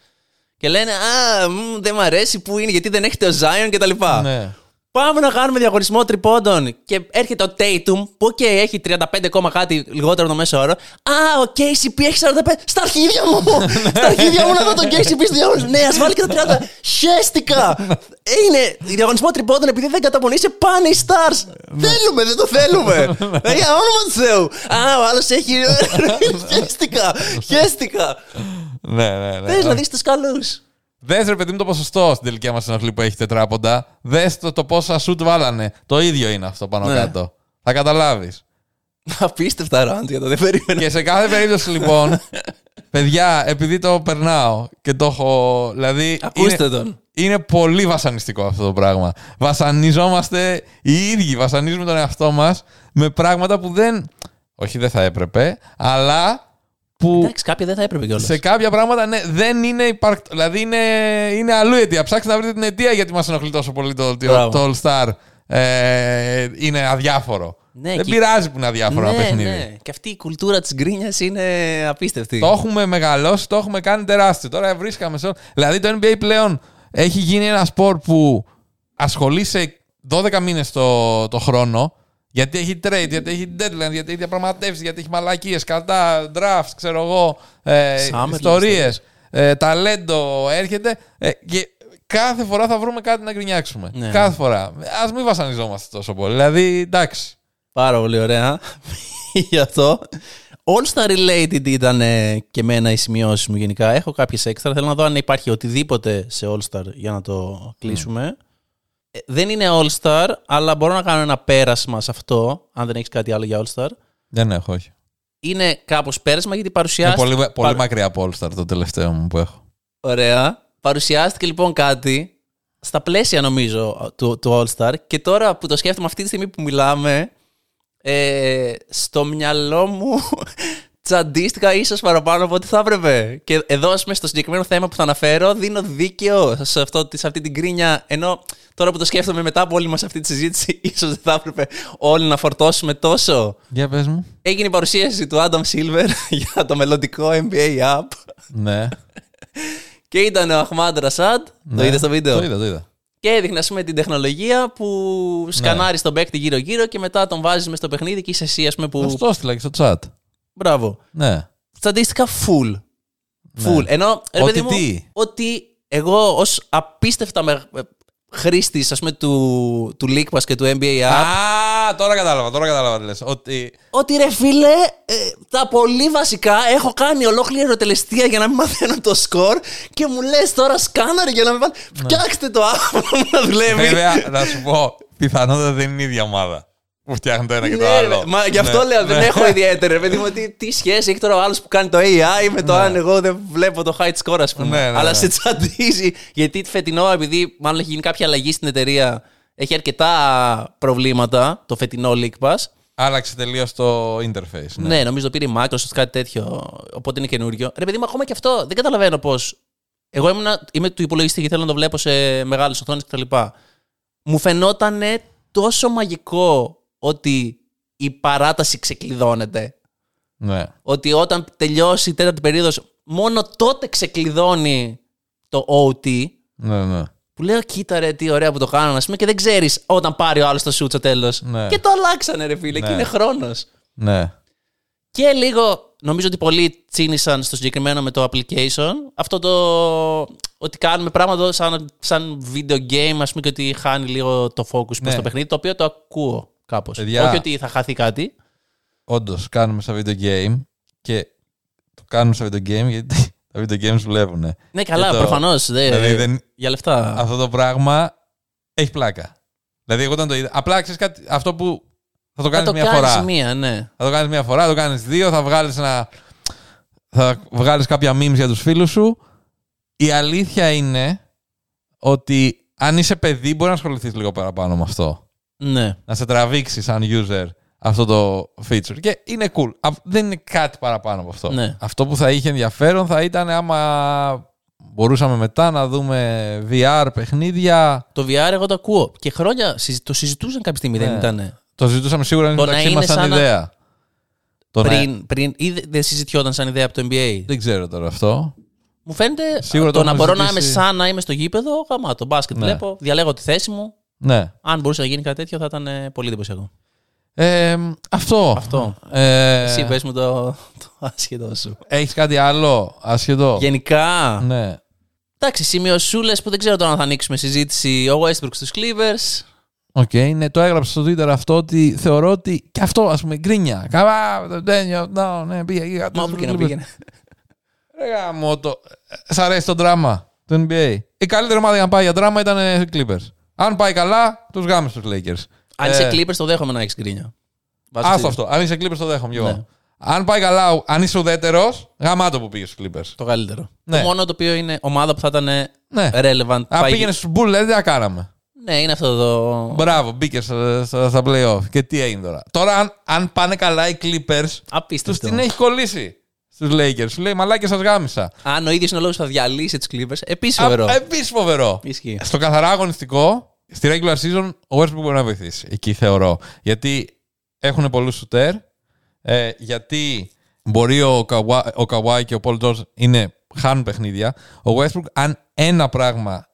Και λένε Α, μ, δεν μ' αρέσει που είναι, γιατί δεν έχετε ο Zion κτλ. Ναι. Πάμε να κάνουμε διαγωνισμό τριπόντων. Και έρχεται ο Tatum, που οκ, έχει 35 ακόμα κάτι λιγότερο το μέσο όρο. Α, ο KCP έχει 45. Στα αρχίδια μου! Στα αρχίδια μου να δω τον KCP στη διαγωνισμό. Ναι, ας βάλει και τα 30. Χέστηκα! Είναι διαγωνισμό τριπόντων επειδή δεν καταπονείσαι πάνε οι stars. θέλουμε, δεν το θέλουμε. Ε, Για όνομα του Θεού. Α, ο άλλος έχει. Χέστηκα! Χέστηκα! Ναι, ναι, ναι. Θες να δεις τους καλούς. Δες ρε παιδί μου το ποσοστό στην τελική μας ενοχλεί που έχει τετράποντα. Δες το, το πόσα σουτ βάλανε. Το ίδιο είναι αυτό πάνω Ναι. κάτω. Θα καταλάβεις. Απίστευτα ραντ για το δεν περίμενα. και σε κάθε περίπτωση λοιπόν, παιδιά, επειδή το περνάω και το έχω. Δηλαδή. Ακούστε είναι, τον. Είναι πολύ βασανιστικό αυτό το πράγμα. Βασανιζόμαστε οι ίδιοι, βασανίζουμε τον εαυτό μας με πράγματα που δεν. Όχι, δεν θα έπρεπε, αλλά που Εντάξει, κάποια δεν θα έπρεπε κιόλας. σε κάποια πράγματα ναι, δεν είναι υπαρκτό. Δηλαδή είναι, είναι αλλού η αιτία. Ψάξτε να βρείτε την αιτία γιατί μας ενοχλεί τόσο πολύ το, το, Μπράβο. το All Star. Ε, είναι αδιάφορο. Ναι, δεν και- πειράζει που είναι αδιάφορο ένα ναι, παιχνίδι. ναι. Και αυτή η κουλτούρα της γκρίνιας είναι απίστευτη. Το έχουμε μεγαλώσει, το έχουμε κάνει τεράστιο. Τώρα βρίσκαμε σε. Δηλαδή το NBA πλέον έχει γίνει ένα σπορ που ασχολείσαι 12 μήνες το, το χρόνο. Γιατί έχει trade, γιατί έχει deadline, γιατί έχει διαπραγματεύσεις, γιατί έχει μαλακίες, κατά, drafts, ξέρω εγώ, ε, Summer ιστορίες. Ε, ταλέντο έρχεται. Ε, και κάθε φορά θα βρούμε κάτι να γκρινιάξουμε. Ναι. Κάθε φορά. Α μην βασανιζόμαστε τόσο πολύ. Δηλαδή, εντάξει. Πάρα πολύ ωραία. Γι' αυτό. All Star related ήταν ε, και εμένα οι σημειώσεις μου γενικά. Έχω κάποιες έξτρα. Θέλω να δω αν υπάρχει οτιδήποτε σε All Star για να το κλείσουμε. Ε, δεν είναι All Star, αλλά μπορώ να κάνω ένα πέρασμα σε αυτό, αν δεν έχεις κάτι άλλο για All Star. Δεν έχω, όχι. Είναι κάπως πέρασμα γιατί Είναι παρουσιάστηκε. πολύ, πολύ παρου- μακριά από All Star το τελευταίο μου που έχω. Ωραία. Παρουσιάστηκε λοιπόν κάτι στα πλαίσια νομίζω του, του All Star και τώρα που το σκέφτομαι αυτή τη στιγμή που μιλάμε ε, στο μυαλό μου τσαντίστηκα ίσως παραπάνω από ό,τι θα έπρεπε. Και εδώ ας πούμε στο συγκεκριμένο θέμα που θα αναφέρω δίνω δίκαιο σε, αυτό, σε αυτή την κρίνια ενώ τώρα που το σκέφτομαι μετά από όλη μας αυτή τη συζήτηση ίσως δεν θα έπρεπε όλοι να φορτώσουμε τόσο. Για πες μου. Έγινε η παρουσίαση του Adam Silver για το μελλοντικό NBA App ναι. και ήταν ο Αχμάντ Ρασάντ. Το ναι. είδες στο βίντεο; Το είδα, το είδα. Και έδειχνε, ας πούμε, την τεχνολογία που σκανάρεις τον παίκτη γύρω-γύρω και μετά τον βάζεις μες στο παιχνίδι και είσαι εσύ, ας πούμε, που. Που... Το έστειλα και στο chat. Μπράβο. Ναι. Στατιστικά full. Full. Ενώ. ρε Ότι παιδί μου, τι; Ότι εγώ ως απίστευτα με... χρήστης, ας πούμε, του, του League Pass και του NBA App. Α, τώρα κατάλαβα, τώρα κατάλαβα τι λες. Ότι Ότι ρε φίλε, ε, τα πολύ βασικά έχω κάνει ολόκληρη ερωτελεστία για να μην μαθαίνω το σκορ και μου λες τώρα σκάναρε για να μην πάνε. Φτιάξτε το app να δουλεύει. βέβαια, να σου πω, πιθανότατα δεν είναι η ίδια ομάδα που φτιάχνει το ένα και το Ναι, άλλο. ρε, Μα γι' αυτό Ναι, λέω, δεν ναι. έχω ιδιαίτερη. ρε Παιδί μου, τι, τι σχέση έχει τώρα ο άλλος που κάνει το AI με το αν εγώ δεν βλέπω το height score, ας πούμε. Ναι, ναι, Αλλά ναι. σε τσαντίζει. Γιατί φετινό, επειδή μάλλον έχει γίνει κάποια αλλαγή στην εταιρεία, έχει αρκετά προβλήματα το φετινό League Pass. Άλλαξε τελείως το interface. Ναι. Ναι, νομίζω το πήρε η Microsoft κάτι τέτοιο. Οπότε είναι καινούριο. Ρε παιδί μου, ακόμα και αυτό δεν καταλαβαίνω πώς. Εγώ ήμουνα, είμαι του υπολογιστή και θέλω να το βλέπω σε μεγάλες οθόνες κτλ. Μου φαινόταν τόσο μαγικό ότι η παράταση ξεκλειδώνεται. ναι. Ότι όταν τελειώσει η τέταρτη περίοδος, μόνο τότε ξεκλειδώνει το OT. ναι, ναι. Που λέω, κοίτα ρε, τι ωραία που το κάνανε, ας πούμε, και δεν ξέρεις όταν πάρει ο άλλος το shoot στο τέλος. Ναι. Και το αλλάξανε, ρε φίλε, και Ναι. είναι χρόνος. ναι. Και λίγο, νομίζω ότι πολλοί τσίνησαν στο συγκεκριμένο με το application. Αυτό το ότι κάνουμε πράγματα σαν, σαν video game, ας πούμε, και ότι χάνει λίγο το focus προς Ναι. το παιχνίδι, το οποίο το ακούω κάπως. Παιδιά. Όχι ότι θα χαθεί κάτι. Όντως, κάνουμε στα video game και το κάνουμε στα video game γιατί τα video games δουλεύουν. Ναι, καλά, Και το- προφανώς. Δηλαδή, δεν, Για λεφτά. αυτό το πράγμα έχει πλάκα. Δηλαδή, εγώ όταν το είδα. Απλά ξέρεις κάτι, αυτό που θα το θα κάνεις το μια κάνεις φορά. μία, ναι. Θα το κάνεις μια φορά, θα το κάνεις δύο, θα βγάλεις ένα. Θα βγάλεις κάποια memes για τους φίλους σου. Η αλήθεια είναι ότι αν είσαι παιδί, μπορεί να ασχοληθείς λίγο παραπάνω με αυτό. Ναι. Να σε τραβήξει σαν user αυτό το feature. Και είναι cool. Α, Δεν είναι κάτι παραπάνω από αυτό. Ναι. Αυτό που θα είχε ενδιαφέρον θα ήταν άμα μπορούσαμε μετά να δούμε VR παιχνίδια. Το VR εγώ το ακούω. Και χρόνια συζη- το συζητούσαν κάποια στιγμή, δεν Ναι. ήταν. Το συζητούσαμε σίγουρα Το να μεταξύ είναι μας σαν σαν να- ιδέα. Το να- Πριν, πριν, ή δε- δεν συζητιόταν σαν ιδέα από το NBA. Δεν ξέρω τώρα αυτό. Μου φαίνεται Σίγουρα το, το να έχουμε μπορώ να είμαι συζητήσει. σαν να είμαι στο γήπεδο, γαμά το μπάσκετ Ναι. βλέπω, διαλέγω τη θέση μου. Ναι. Αν μπορούσε να γίνει κάτι τέτοιο θα ήταν ε, πολύ εντυπωσιακό. Ε, αυτό. Αυτό. Ε, Εσύ πες μου το, το άσχετο σου. Έχεις κάτι άλλο άσχετο; Γενικά, Ναι. εντάξει, σημειωσούλες που δεν ξέρω τώρα αν θα ανοίξουμε συζήτηση. Ο Westbrook στους Clippers. Ok, ναι, το έγραψα στο Twitter αυτό ότι θεωρώ ότι και αυτό ας πούμε γκρίνια. Καλά, δεν νιώθω, ναι, πήγε εκεί. Μα όπου και να πήγαινε. Ρε γαμώ το. Σ' αρέσει το δράμα του NBA. Η καλύτερη ομάδα για να πάει για δράμα ήταν οι Clippers. Αν πάει καλά, τους γάμε στους Lakers. Αν Ε, είσαι Clippers το δέχομαι να έχεις γκρίνια. Βάζω Άστο στη- αυτό. Αν είσαι Clippers το δέχομαι κι εγώ. Ναι. Αν πάει καλά, αν είσαι ουδέτερος, γαμάτο που πήγες στους Clippers. Το καλύτερο. Ναι. Το μόνο το οποίο είναι ομάδα που θα ήταν ε, Ναι. relevant. Αν πάει- πήγαινες στους Bulls, δηλαδή, τι θα κάναμε; Ναι, είναι αυτό το. Μπράβο, μπήκες στα, στα, στα playoff. Και τι έγινε τώρα; Τώρα, αν, αν πάνε καλά οι Clippers, τους Απίστευτο. την έχει κολλήσει στους Lakers. Σου λέει μαλάκια, σας γάμισα. Αν ο ίδιος είναι ο λόγος που θα διαλύσει του Clippers, επίσης φοβερό. Επίσης φοβερό. Ισχύει. Στο καθαρά αγωνιστικό, στη regular season, ο Westbrook μπορεί να βοηθήσει. Εκεί θεωρώ. Γιατί έχουν πολλούς σουτέρ. Ε, γιατί μπορεί ο Kawhi, ο Kawhi και ο Paul George είναι, χάνουν παιχνίδια. Ο Westbrook, αν ένα πράγμα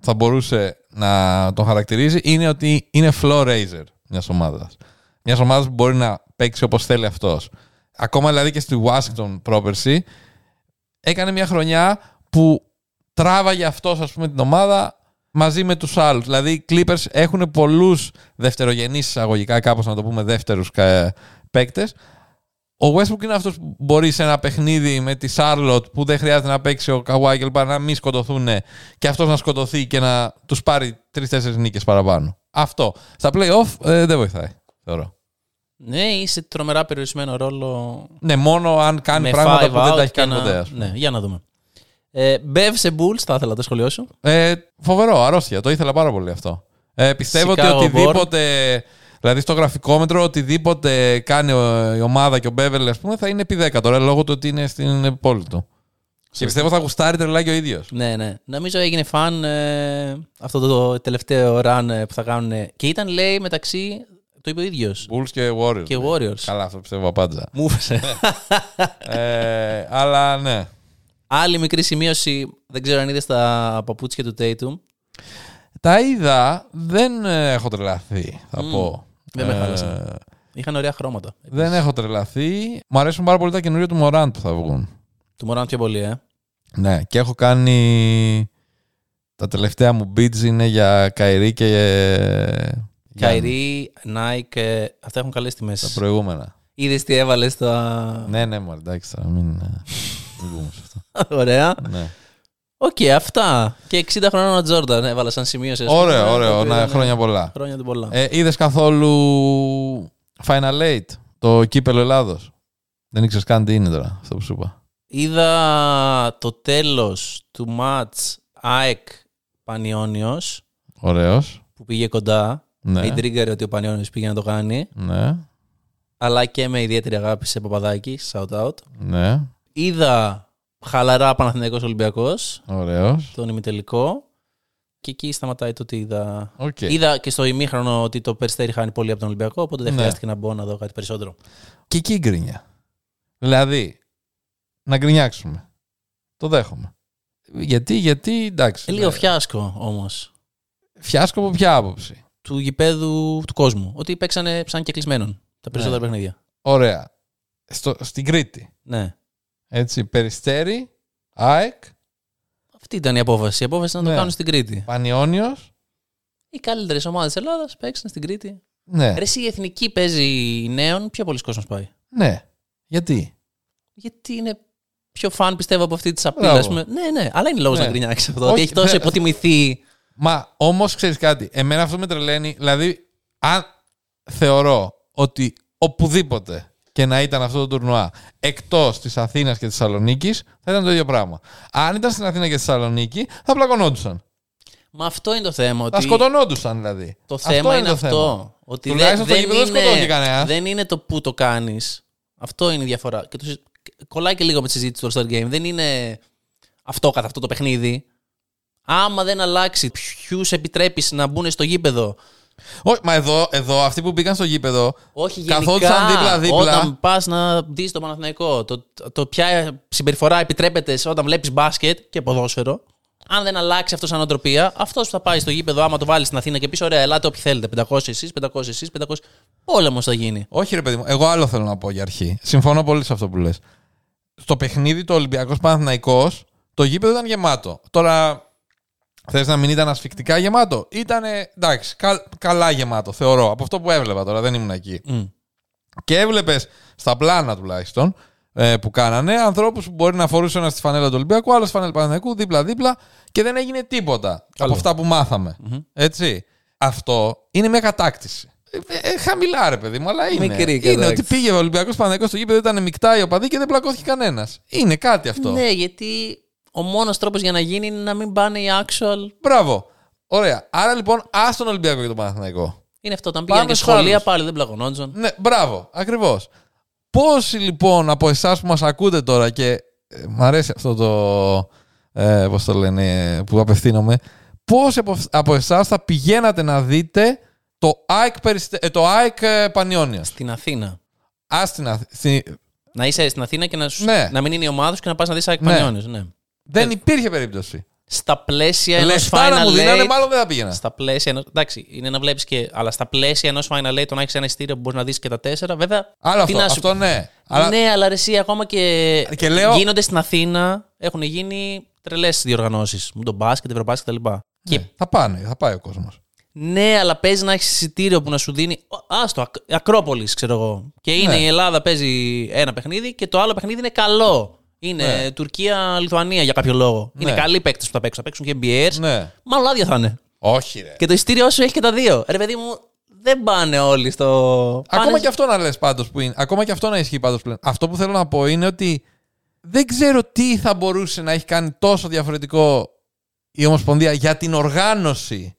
θα μπορούσε να τον χαρακτηρίζει, είναι ότι είναι floor raiser μιας ομάδας. Μιας ομάδας που μπορεί να παίξει όπως θέλει αυτός. Ακόμα δηλαδή και στη Washington πρόπερση έκανε μια χρονιά που τράβαγε αυτός, ας πούμε, την ομάδα μαζί με τους άλλους. Δηλαδή, οι Clippers έχουν πολλούς δευτερογενείς εισαγωγικά, κάπως να το πούμε, δεύτερους παίκτες. Ο Westbrook είναι αυτός που μπορεί σε ένα παιχνίδι με τη Charlotte που δεν χρειάζεται να παίξει ο Kawhi και λοιπά, να μην σκοτωθούν και αυτός να σκοτωθεί και να τους πάρει τρει-τέσσερι νίκες παραπάνω. Αυτό. Στα playoff ε, δεν βοηθάει, θεωρώ. Ναι, είσαι τρομερά περιορισμένο ρόλο. Ναι, μόνο αν κάνει με πράγματα five που δεν out τα έχει και κάνει να- ποτέ. ας πούμε. Ναι, για να δούμε. Ε, Bev σε Bulls, θα ήθελα να το σχολιώσω. Ε, φοβερό, αρρώστια. Το ήθελα πάρα πολύ αυτό. Ε, πιστεύω Chicago ότι οτιδήποτε. Δηλαδή στο γραφικόμετρο, οτιδήποτε κάνει ο- η ομάδα και ο Μπέβελ, ας πούμε, θα είναι επί 10 τώρα λόγω του ότι είναι στην πόλη του. Και πιστεύω θα γουστάρει τρελά και ο ίδιος. Ναι, ναι. Νομίζω έγινε φαν ε, αυτό το τελευταίο run ε, που θα κάνουν. Και ήταν, λέει, μεταξύ. Το είπε ο ίδιος. Bulls και Warriors. Και Warriors. Καλά, αυτό πιστεύω απάντησα. Μου έφεσε. ε, αλλά ναι. Άλλη μικρή σημείωση. Δεν ξέρω αν είδες τα παπούτσια του Tatum. Τα είδα, δεν ε, έχω τρελαθεί, θα Μμμ. πω. Δεν με Ε, χάλασε. Είχαν ωραία χρώματα. δεν έχω τρελαθεί. Μου αρέσουν πάρα πολύ τα καινούργια του Morant που θα βγουν. Του Μωράν πιο πολύ, ε. Ναι, και έχω κάνει. Τα τελευταία μου beats είναι για Καϊρή και. Για Kyrie, Nike, ε, αυτά έχουν καλές τιμές. Τα προηγούμενα. Είδες τι έβαλες στα. Ναι, ναι, μου εντάξει, τώρα μην. ε, Μην πούμε σε αυτό. Ωραία. ναι. Οκ, αυτά. Και 60 χρόνων ο Τζόρνταν έβαλα σαν σημείωση. ας πούμε. Ωραίο, Το ωραίο. οποίο Να, ήταν, χρόνια πολλά. Χρόνια του πολλά. Ε, Είδες καθόλου Final Eight, το κύπελο Ελλάδος; Δεν ήξερες καν τι είναι τώρα, αυτό που σου είπα. Είδα το τέλος του ματς ΑΕΚ Πανιόνιος Ωραίος. που πήγε κοντά. Ναι. Με ιντρίγκαρε ότι ο Πανιόνιος πήγε να το κάνει. Ναι. Αλλά και με ιδιαίτερη αγάπη σε Παπαδάκη. Shout out. Ναι. Είδα χαλαρά Παναθηναϊκός Ολυμπιακός. Ωραίος. Τον ημιτελικό. Και εκεί σταματάει το ό,τι είδα. Οκ. Είδα και στο ημίχρονο ότι το Περιστέρι χάνει πολύ από τον Ολυμπιακό. Οπότε δεν Ναι. χρειάστηκε να μπω να δω κάτι περισσότερο. Και εκεί γκρίνια. Δηλαδή, να γκρινιάξουμε. Το δέχομαι. Γιατί, γιατί, εντάξει. Ε, λίγο ναι. φιάσκο όμως Φιάσκω από ποια άποψη; Του γηπέδου του κόσμου. Ότι παίξανε σαν και κλεισμένων τα περισσότερα Ναι. παιχνίδια. Ωραία. Στο, στην Κρήτη. Ναι. Έτσι, Περιστέρη, ΑΕΚ, Αυτή ήταν η απόφαση. Η απόφαση ήταν να το Ναι. κάνουν στην Κρήτη. Πανιόνιος. Οι καλύτερες ομάδες της Ελλάδας παίξαν στην Κρήτη. Ναι. Ρε, εσύ η εθνική παίζει νέων, πιο πολλοί κόσμος πάει. Ναι. Γιατί; Γιατί είναι πιο φαν, πιστεύω, από αυτή της απειλής. Μπράβο. πούμε. Ναι, ναι, αλλά είναι λόγος Ναι. να γκρινιάξεις αυτό. Όχι, ότι έχει τόσο ναι. υποτιμηθεί. Μα όμως ξέρεις κάτι. Εμένα αυτό με τρελαίνει. Δηλαδή, αν θεωρώ ότι οπουδήποτε και να ήταν αυτό το τουρνουά εκτός της Αθήνας και τη Θεσσαλονίκης, θα ήταν το ίδιο πράγμα. Αν ήταν στην Αθήνα και στη Θεσσαλονίκη, θα πλακωνόντουσαν. Μα αυτό είναι το θέμα. Θα Ότι σκοτωνόντουσαν δηλαδή. το θέμα είναι, το αυτό. θέμα. Ότι Τουλάχιστον δεν, στο δεν, γήπεδο δεν σκοτώθηκε είναι, κανένας. δεν είναι το που το κάνεις. Αυτό είναι η διαφορά. Και το, συ- κολλάει και λίγο με τη συζήτηση του All Star Game. Δεν είναι αυτό καθ' αυτό το παιχνίδι. Άμα δεν αλλάξει ποιους επιτρέπεις να μπουν στο γήπεδο; Όχι, μα εδώ, εδώ αυτοί που μπήκαν στο γήπεδο. Όχι, γενικά. Καθόντουσαν δίπλα-δίπλα. Όταν πας να δεις το Παναθηναϊκό, το, το, το ποια συμπεριφορά επιτρέπεται σε όταν βλέπεις μπάσκετ και ποδόσφαιρο, αν δεν αλλάξει αυτός σαν νοοτροπία, αυτός που θα πάει στο γήπεδο, άμα το βάλεις στην Αθήνα και πεις: Ωραία, ελάτε όποιοι θέλετε. 500 εσείς, 500 εσείς, 500. Πόλεμος θα γίνει. Όχι, ρε παιδί μου, εγώ άλλο θέλω να πω για αρχή. Συμφωνώ πολύ σε αυτό που λες. Στο παιχνίδι το Ολυμπιακός Παναθηναϊκός, το γήπεδο ήταν γεμάτο. Τώρα, θες να μην ήταν ασφικτικά γεμάτο; Ήταν εντάξει, κα- καλά γεμάτο, θεωρώ. Από αυτό που έβλεπα τώρα, δεν ήμουν εκεί. Μμ. Και έβλεπες στα πλάνα τουλάχιστον ε, που κάνανε ανθρώπους που μπορεί να φορούσε ένα στη φανέλα του Ολυμπιακού, άλλος στη φανέλα του Παναθηναϊκού, δίπλα-δίπλα και δεν έγινε τίποτα από αυτά που μαθαμε Έτσι. Αυτό είναι μια κατάκτηση. Ε, ε, χαμηλά, ρε παιδί μου, αλλά είναι. Μικρή είναι κατάκτηση. ότι πήγε ο Ολυμπιακός Παναθηναϊκός στο γήπεδο, ήταν μεικτά οι οπαδοί και δεν πλακώθηκε κανένας. Είναι κάτι αυτό. Ναι, γιατί ο μόνος τρόπος για να γίνει είναι να μην πάνε οι actual. Μπράβο. Ωραία. Άρα λοιπόν, ας τον Ολυμπιακό και τον Παναθηναϊκό. Είναι αυτό. Όταν Πάμε πήγαιναν και στους σχολεία άλλους. πάλι δεν πλαγωνόντουσαν. Ναι, μπράβο, ακριβώς. Πόσοι λοιπόν από εσάς που μας ακούτε τώρα και ε, μ' αρέσει αυτό το. Ε, Πώς το λένε, ε, που απευθύνομαι. Πόσοι από, από εσάς θα πηγαίνατε να δείτε το ΑΕΚ, Περιστε- ε, το ΑΕΚ ε, Πανιόνια. Στην Αθήνα. Α στην Αθ- στη- Να είσαι στην Αθήνα και να, σου, Ναι. να μην είναι η ομάδα σου και να πας να δεις ΑΕΚ Ναι. Πανιόνιος, Ναι. Δεν υπήρχε περίπτωση. Στα πλαίσια ενός Λεφτά να Final μου δίνανε, Eight. μάλλον δεν θα πήγαινα. Στα πλαίσια ενός, εντάξει, είναι να βλέπεις και. Αλλά στα πλαίσια ενός Final Eight, το να έχεις ένα ειστήριο που μπορείς να δεις και τα τέσσερα, βέβαια. Άλλο τι αυτό, να σου αυτό ναι. Αλλά Ναι, αλλά ρε, εσύ ακόμα και, Και λέω- γίνονται στην Αθήνα, έχουν γίνει τρελές διοργανώσεις. Με τον μπάσκετ, ευρωμπάσκετ κτλ. Και ναι, θα πάνε, θα πάει ο κόσμος. ναι, αλλά παίζει να έχεις εισιτήριο που να σου δίνει. Άστο, Ακ- Ακρόπολης, ξέρω εγώ. Και είναι Ναι. η Ελλάδα παίζει ένα παιχνίδι και το άλλο παιχνίδι είναι καλό. Είναι Ναι. Τουρκία-Λιθουανία για κάποιο λόγο. Ναι. Είναι καλοί παίκτες που θα παίξουν. Θα παίξουν και BS. Ναι. Μάλλον άδεια θα είναι. Όχι, ρε. Και το ειστήριό σου έχει και τα δύο. Ρε παιδί μου, δεν πάνε όλοι στο. Ακόμα Πάνε- και αυτό να λες πάντως που είναι. Ακόμα και αυτό να ισχύει πάντως πλέον. Αυτό που θέλω να πω είναι ότι δεν ξέρω τι θα μπορούσε να έχει κάνει τόσο διαφορετικό η Ομοσπονδία για την οργάνωση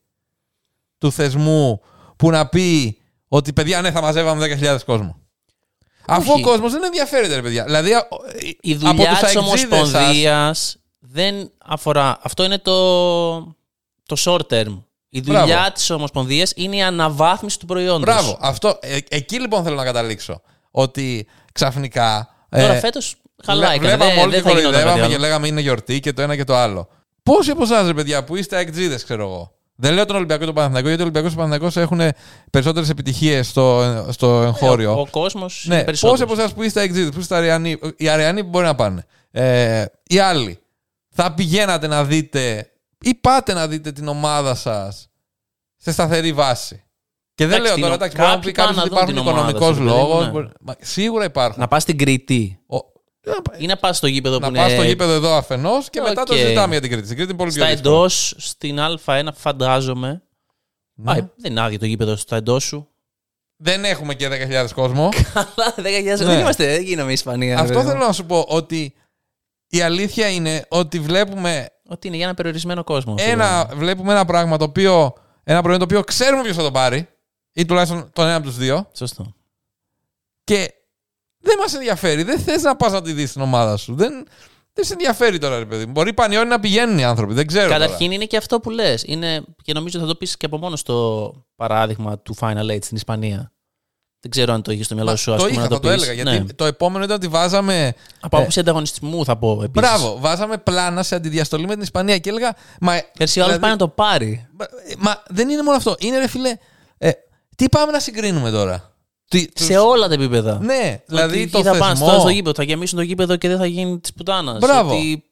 του θεσμού που να πει ότι παιδιά ναι θα μαζεύαμε 10.000 κόσμο. Αφού ο Όχι. κόσμος δεν ενδιαφέρεται, ρε παιδιά. Δηλαδή, α- Η από δουλειά τους της αεξίδες σας- Ομοσπονδίας δεν αφορά. Αυτό είναι το, το short term. Η δουλειά Μπράβο. της Ομοσπονδίας είναι η αναβάθμιση του προϊόντος. Μπράβο. Αυτό, ε, εκεί λοιπόν θέλω να καταλήξω. Ότι ξαφνικά. Τώρα ε, φέτος χαλάει. Βλέ- κανένα. Βλέπαμε Δεν- όλοι δεν και θα γινόταν κάτι κοροϊδεύαμε άλλο. και λέγαμε είναι γιορτή και το ένα και το άλλο. Πόσοι από εσάς, ρε παιδιά, που είστε αεκτζίδε, ξέρω εγώ. Δεν λέω τον Ολυμπιακό και τον Παναθηναϊκό, γιατί ο Ολυμπιακός και ο Παναθηναϊκός έχουν περισσότερες επιτυχίες στο, στο εγχώριο. Ε, Ο, ο κόσμος. ναι, πόσοι από εσάς που είστε αεκτζίδε, που είστε αριανοί, οι αριανοί που μπορεί να πάνε. Ε, οι άλλοι, θα πηγαίνατε να δείτε ή πάτε να δείτε την ομάδα σας σε σταθερή βάση; Και δεν Εντάξει, λέω την- τώρα, εντάξει, μπορεί να κάποιοι πει κάποιος πάνε ότι να δουν υπάρχουν την ομάδα οικονομικός σου, παιδί μου, λόγος. ναι. Σίγουρα υπάρχουν. Να πας στην Κρήτη. Ο- Ή να πας στο γήπεδο να που πας είναι. στο γήπεδο εδώ αφενός και μετά το Οκ. συζητάμε για την Κρήτη. Στην Κρήτη είναι πολύ πιο Στα δύσκολο. εντός, στην Α1, φαντάζομαι. Ναι. Α, δεν είναι άδειο το γήπεδο στα εντός σου. Δεν έχουμε και 10.000 κόσμο. Αλλά 10.000 Ναι. δεν είμαστε, δεν γίναμε Ισπανία. Αυτό βέβαια. θέλω να σου πω ότι η αλήθεια είναι ότι βλέπουμε Ότι είναι για ένα περιορισμένο κόσμο. ένα, βλέπουμε ένα πράγμα το οποίο. Ένα προϊόν το οποίο ξέρουμε ποιος θα το πάρει. Ή τουλάχιστον τον ένα από τους δύο. Σωστό. Και δεν μας ενδιαφέρει. Δεν θες να πας να τη δεις στην ομάδα σου. Δεν, δεν σε ενδιαφέρει τώρα, ρε παιδί μου. Μπορεί πανιόνι να πηγαίνουν οι άνθρωποι. Δεν ξέρω. τώρα. Καταρχήν είναι και αυτό που λες. Και νομίζω θα το πεις και από μόνο στο παράδειγμα του Final Eight στην Ισπανία. Δεν ξέρω αν το είχες στο μυαλό Μα, σου, ας το πούμε, είχα, να το, θα το πεις. έλεγα. Γιατί Ναι. το επόμενο ήταν ότι βάζαμε Από άποψη ανταγωνιστισμού θα πω επίσης. Μπράβο, βάζαμε πλάνα σε αντιδιαστολή με την Ισπανία και έλεγα. Μα, Εσύ ο άλλος δηλαδή- πάει να το πάρει. μα, μα δεν είναι μόνο αυτό. Είναι ρε φίλε. Ε, τι πάμε να συγκρίνουμε τώρα; Τι, τους- Σε όλα τα επίπεδα. Ναι, δηλαδή Ότι το εκεί θα πάνε θεσμό. στο, στο γήπεδο, θα γεμίσουν το γήπεδο και δεν θα γίνει της πουτάνας. Μπράβο. Ότι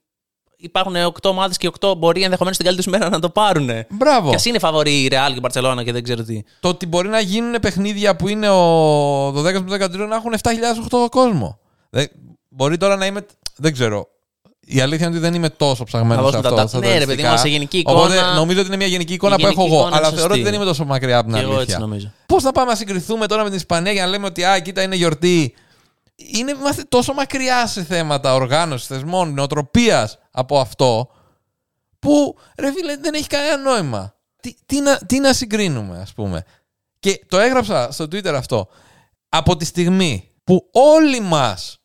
υπάρχουν 8 ομάδες και 8 μπορεί ενδεχομένως την καλύτερη του μέρα να το πάρουν. Μπράβο. Και ας είναι φαβορή η Ρεάλ και η Μπαρσελόνα και δεν ξέρω τι. Το ότι μπορεί να γίνουν παιχνίδια που είναι ο 12 με 13 να έχουν 7.008 κόσμο. Δεν, μπορεί τώρα να είμαι. Δεν ξέρω. Η αλήθεια είναι ότι δεν είμαι τόσο ψαγμένος Να σε δώσουμε αυτό. τα- στα Ναι, ρε παιδί μου, στατιστικά. σε γενική εικόνα- Οπότε νομίζω ότι είναι μια γενική εικόνα Η που έχω γενική εγώ. εικόνα Αλλά είναι θεωρώ ότι σωστή. δεν είμαι τόσο μακριά από την Και εγώ έτσι αλήθεια. νομίζω. Πώς θα πάμε να συγκριθούμε τώρα με την Ισπανία για να λέμε ότι α, κοίτα είναι γιορτή. Είναι, είμαστε τόσο μακριά σε θέματα οργάνωσης, θεσμών, νοοτροπίας από αυτό, που ρε φίλε δεν έχει κανένα νόημα. Τι, τι, να, τι να συγκρίνουμε, ας πούμε. Και το έγραψα στο Twitter αυτό. Από τη στιγμή που όλοι μας,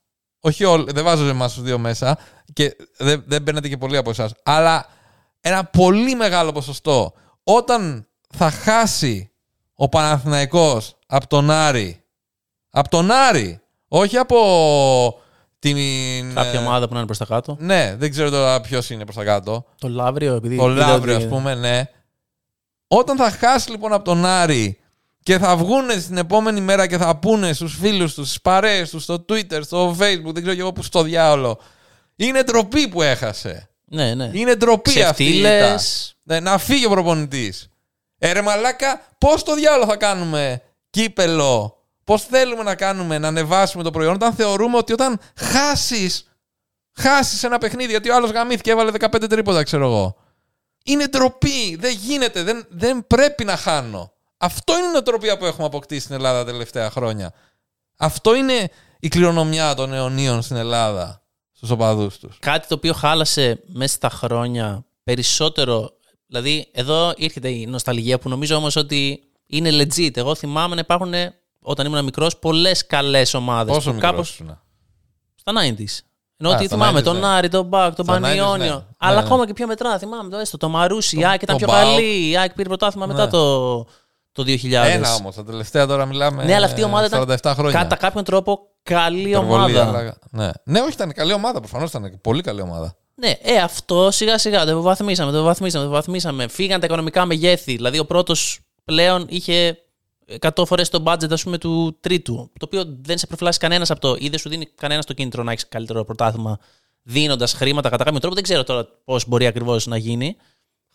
όχι όλοι, δεν βάζω εμάς τους δύο μέσα και δεν, δεν παίρνετε και πολλοί από εσάς, αλλά ένα πολύ μεγάλο ποσοστό όταν θα χάσει ο Παναθηναϊκός από τον Άρη. Από τον Άρη. Όχι από την. Κάποια ε, ομάδα που να είναι προς τα κάτω. Ναι, δεν ξέρω τώρα ποιος είναι προς τα κάτω. Το Λαύριο, επειδή. Το είδα Λαύριο, ότι- ας πούμε, ναι. Όταν θα χάσει λοιπόν από τον Άρη και θα βγουν στην επόμενη μέρα και θα πούνε στους φίλους τους, στις παρέες τους, στο Twitter, στο Facebook, δεν ξέρω και εγώ που στο διάολο. Είναι ντροπή που έχασε. Ναι, ναι. Είναι ντροπή αυτή. η ήττα. Ξεφτύλες. Ναι, να φύγει ο προπονητής. Ε, ρε μαλάκα, πώς το διάλογο θα κάνουμε κύπελο, πώς θέλουμε να κάνουμε να ανεβάσουμε το προϊόν, όταν θεωρούμε ότι όταν χάσεις, χάσεις ένα παιχνίδι, γιατί ο άλλος γαμήθηκε, έβαλε 15 τρίποτα, ξέρω εγώ. Είναι ντροπή. Δεν γίνεται. Δεν, δεν πρέπει να χάνω. Αυτό είναι η νοοτροπία που έχουμε αποκτήσει στην Ελλάδα τα τελευταία χρόνια. Αυτό είναι η κληρονομιά των αιωνίων στην Ελλάδα στους οπαδούς τους. Κάτι το οποίο χάλασε μέσα στα χρόνια περισσότερο. Δηλαδή, εδώ έρχεται η νοσταλγία που νομίζω όμως ότι είναι legit. Εγώ θυμάμαι να υπάρχουν όταν ήμουν μικρός πολλές καλές ομάδες. Πόσο που μικρός κάπως ήσουν; Στα 90s. Ενώ Α, ότι στα θυμάμαι 90s, τον ναι. Άρη, τον Μπακ, τον Στα 90s, Πανιόνιο. ναι. Αλλά Ναι, ναι. ακόμα και πιο μετρά, θυμάμαι το έστω. Το Μαρούσι, η ΑΕΚ ήταν το πιο ΠΑΟΚ. καλή. Η ΑΕΚ πήρε πρωτάθλημα μετά Ναι. το, το 2000. Ένα όμως. Τα τελευταία τώρα μιλάμε. Ναι, αλλά αυτή η ομάδα ήταν 47 χρόνια. κατά κάποιον τρόπο καλή Υπερβολή, ομάδα. αλλά- Ναι. ναι, όχι, ήταν καλή ομάδα. Προφανώς ήταν πολύ καλή ομάδα. Ναι, ε, αυτό σιγά σιγά το υποβαθμίσαμε, το υποβαθμίσαμε, το υποβαθμίσαμε. Φύγαν τα οικονομικά μεγέθη. Δηλαδή, ο πρώτος πλέον είχε 100 φορές το budget ας πούμε, του τρίτου. Το οποίο δεν σε προφυλάσσει κανένας από το. ή δεν σου δίνει κανένας το κίνητρο να έχεις καλύτερο πρωτάθλημα δίνοντας χρήματα κατά κάποιο τρόπο. Δεν ξέρω τώρα πώς μπορεί ακριβώς να γίνει.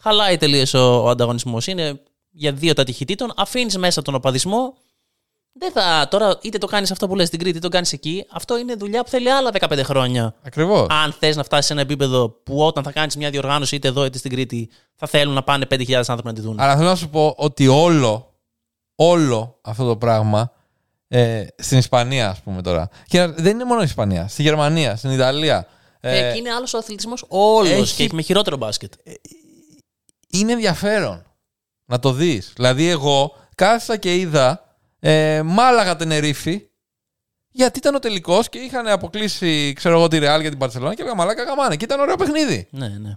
Χαλάει τελείως ο, ο ανταγωνισμός. Είναι για δύο τα τυχητήτων. Αφήνεις μέσα τον οπαδισμό. Δεν θα, τώρα είτε το κάνεις αυτό που λες στην Κρήτη, είτε το κάνεις εκεί. Αυτό είναι δουλειά που θέλει άλλα 15 χρόνια. Ακριβώς. Αν θες να φτάσεις σε ένα επίπεδο που όταν θα κάνεις μια διοργάνωση είτε εδώ είτε στην Κρήτη θα θέλουν να πάνε 5.000 άνθρωποι να τη δουν. Αλλά θέλω να σου πω ότι όλο, όλο αυτό το πράγμα ε, στην Ισπανία, ας πούμε τώρα. Και δεν είναι μόνο η Ισπανία. Στη Γερμανία, στην Ιταλία. Ε, Ε, εκεί είναι άλλος ο αθλητισμός όλος έχει- και έχει με χειρότερο μπάσκετ. είναι ενδιαφέρον να το δεις. Δηλαδή εγώ κάθισα και είδα ε, Μάλαγα Τενερίφη γιατί ήταν ο τελικός και είχαν αποκλείσει ξέρω εγώ τη Ρεάλ για την Παρσελόνα και έλεγα μαλάκα καμάνε και ήταν ωραίο παιχνίδι. Ναι, ναι.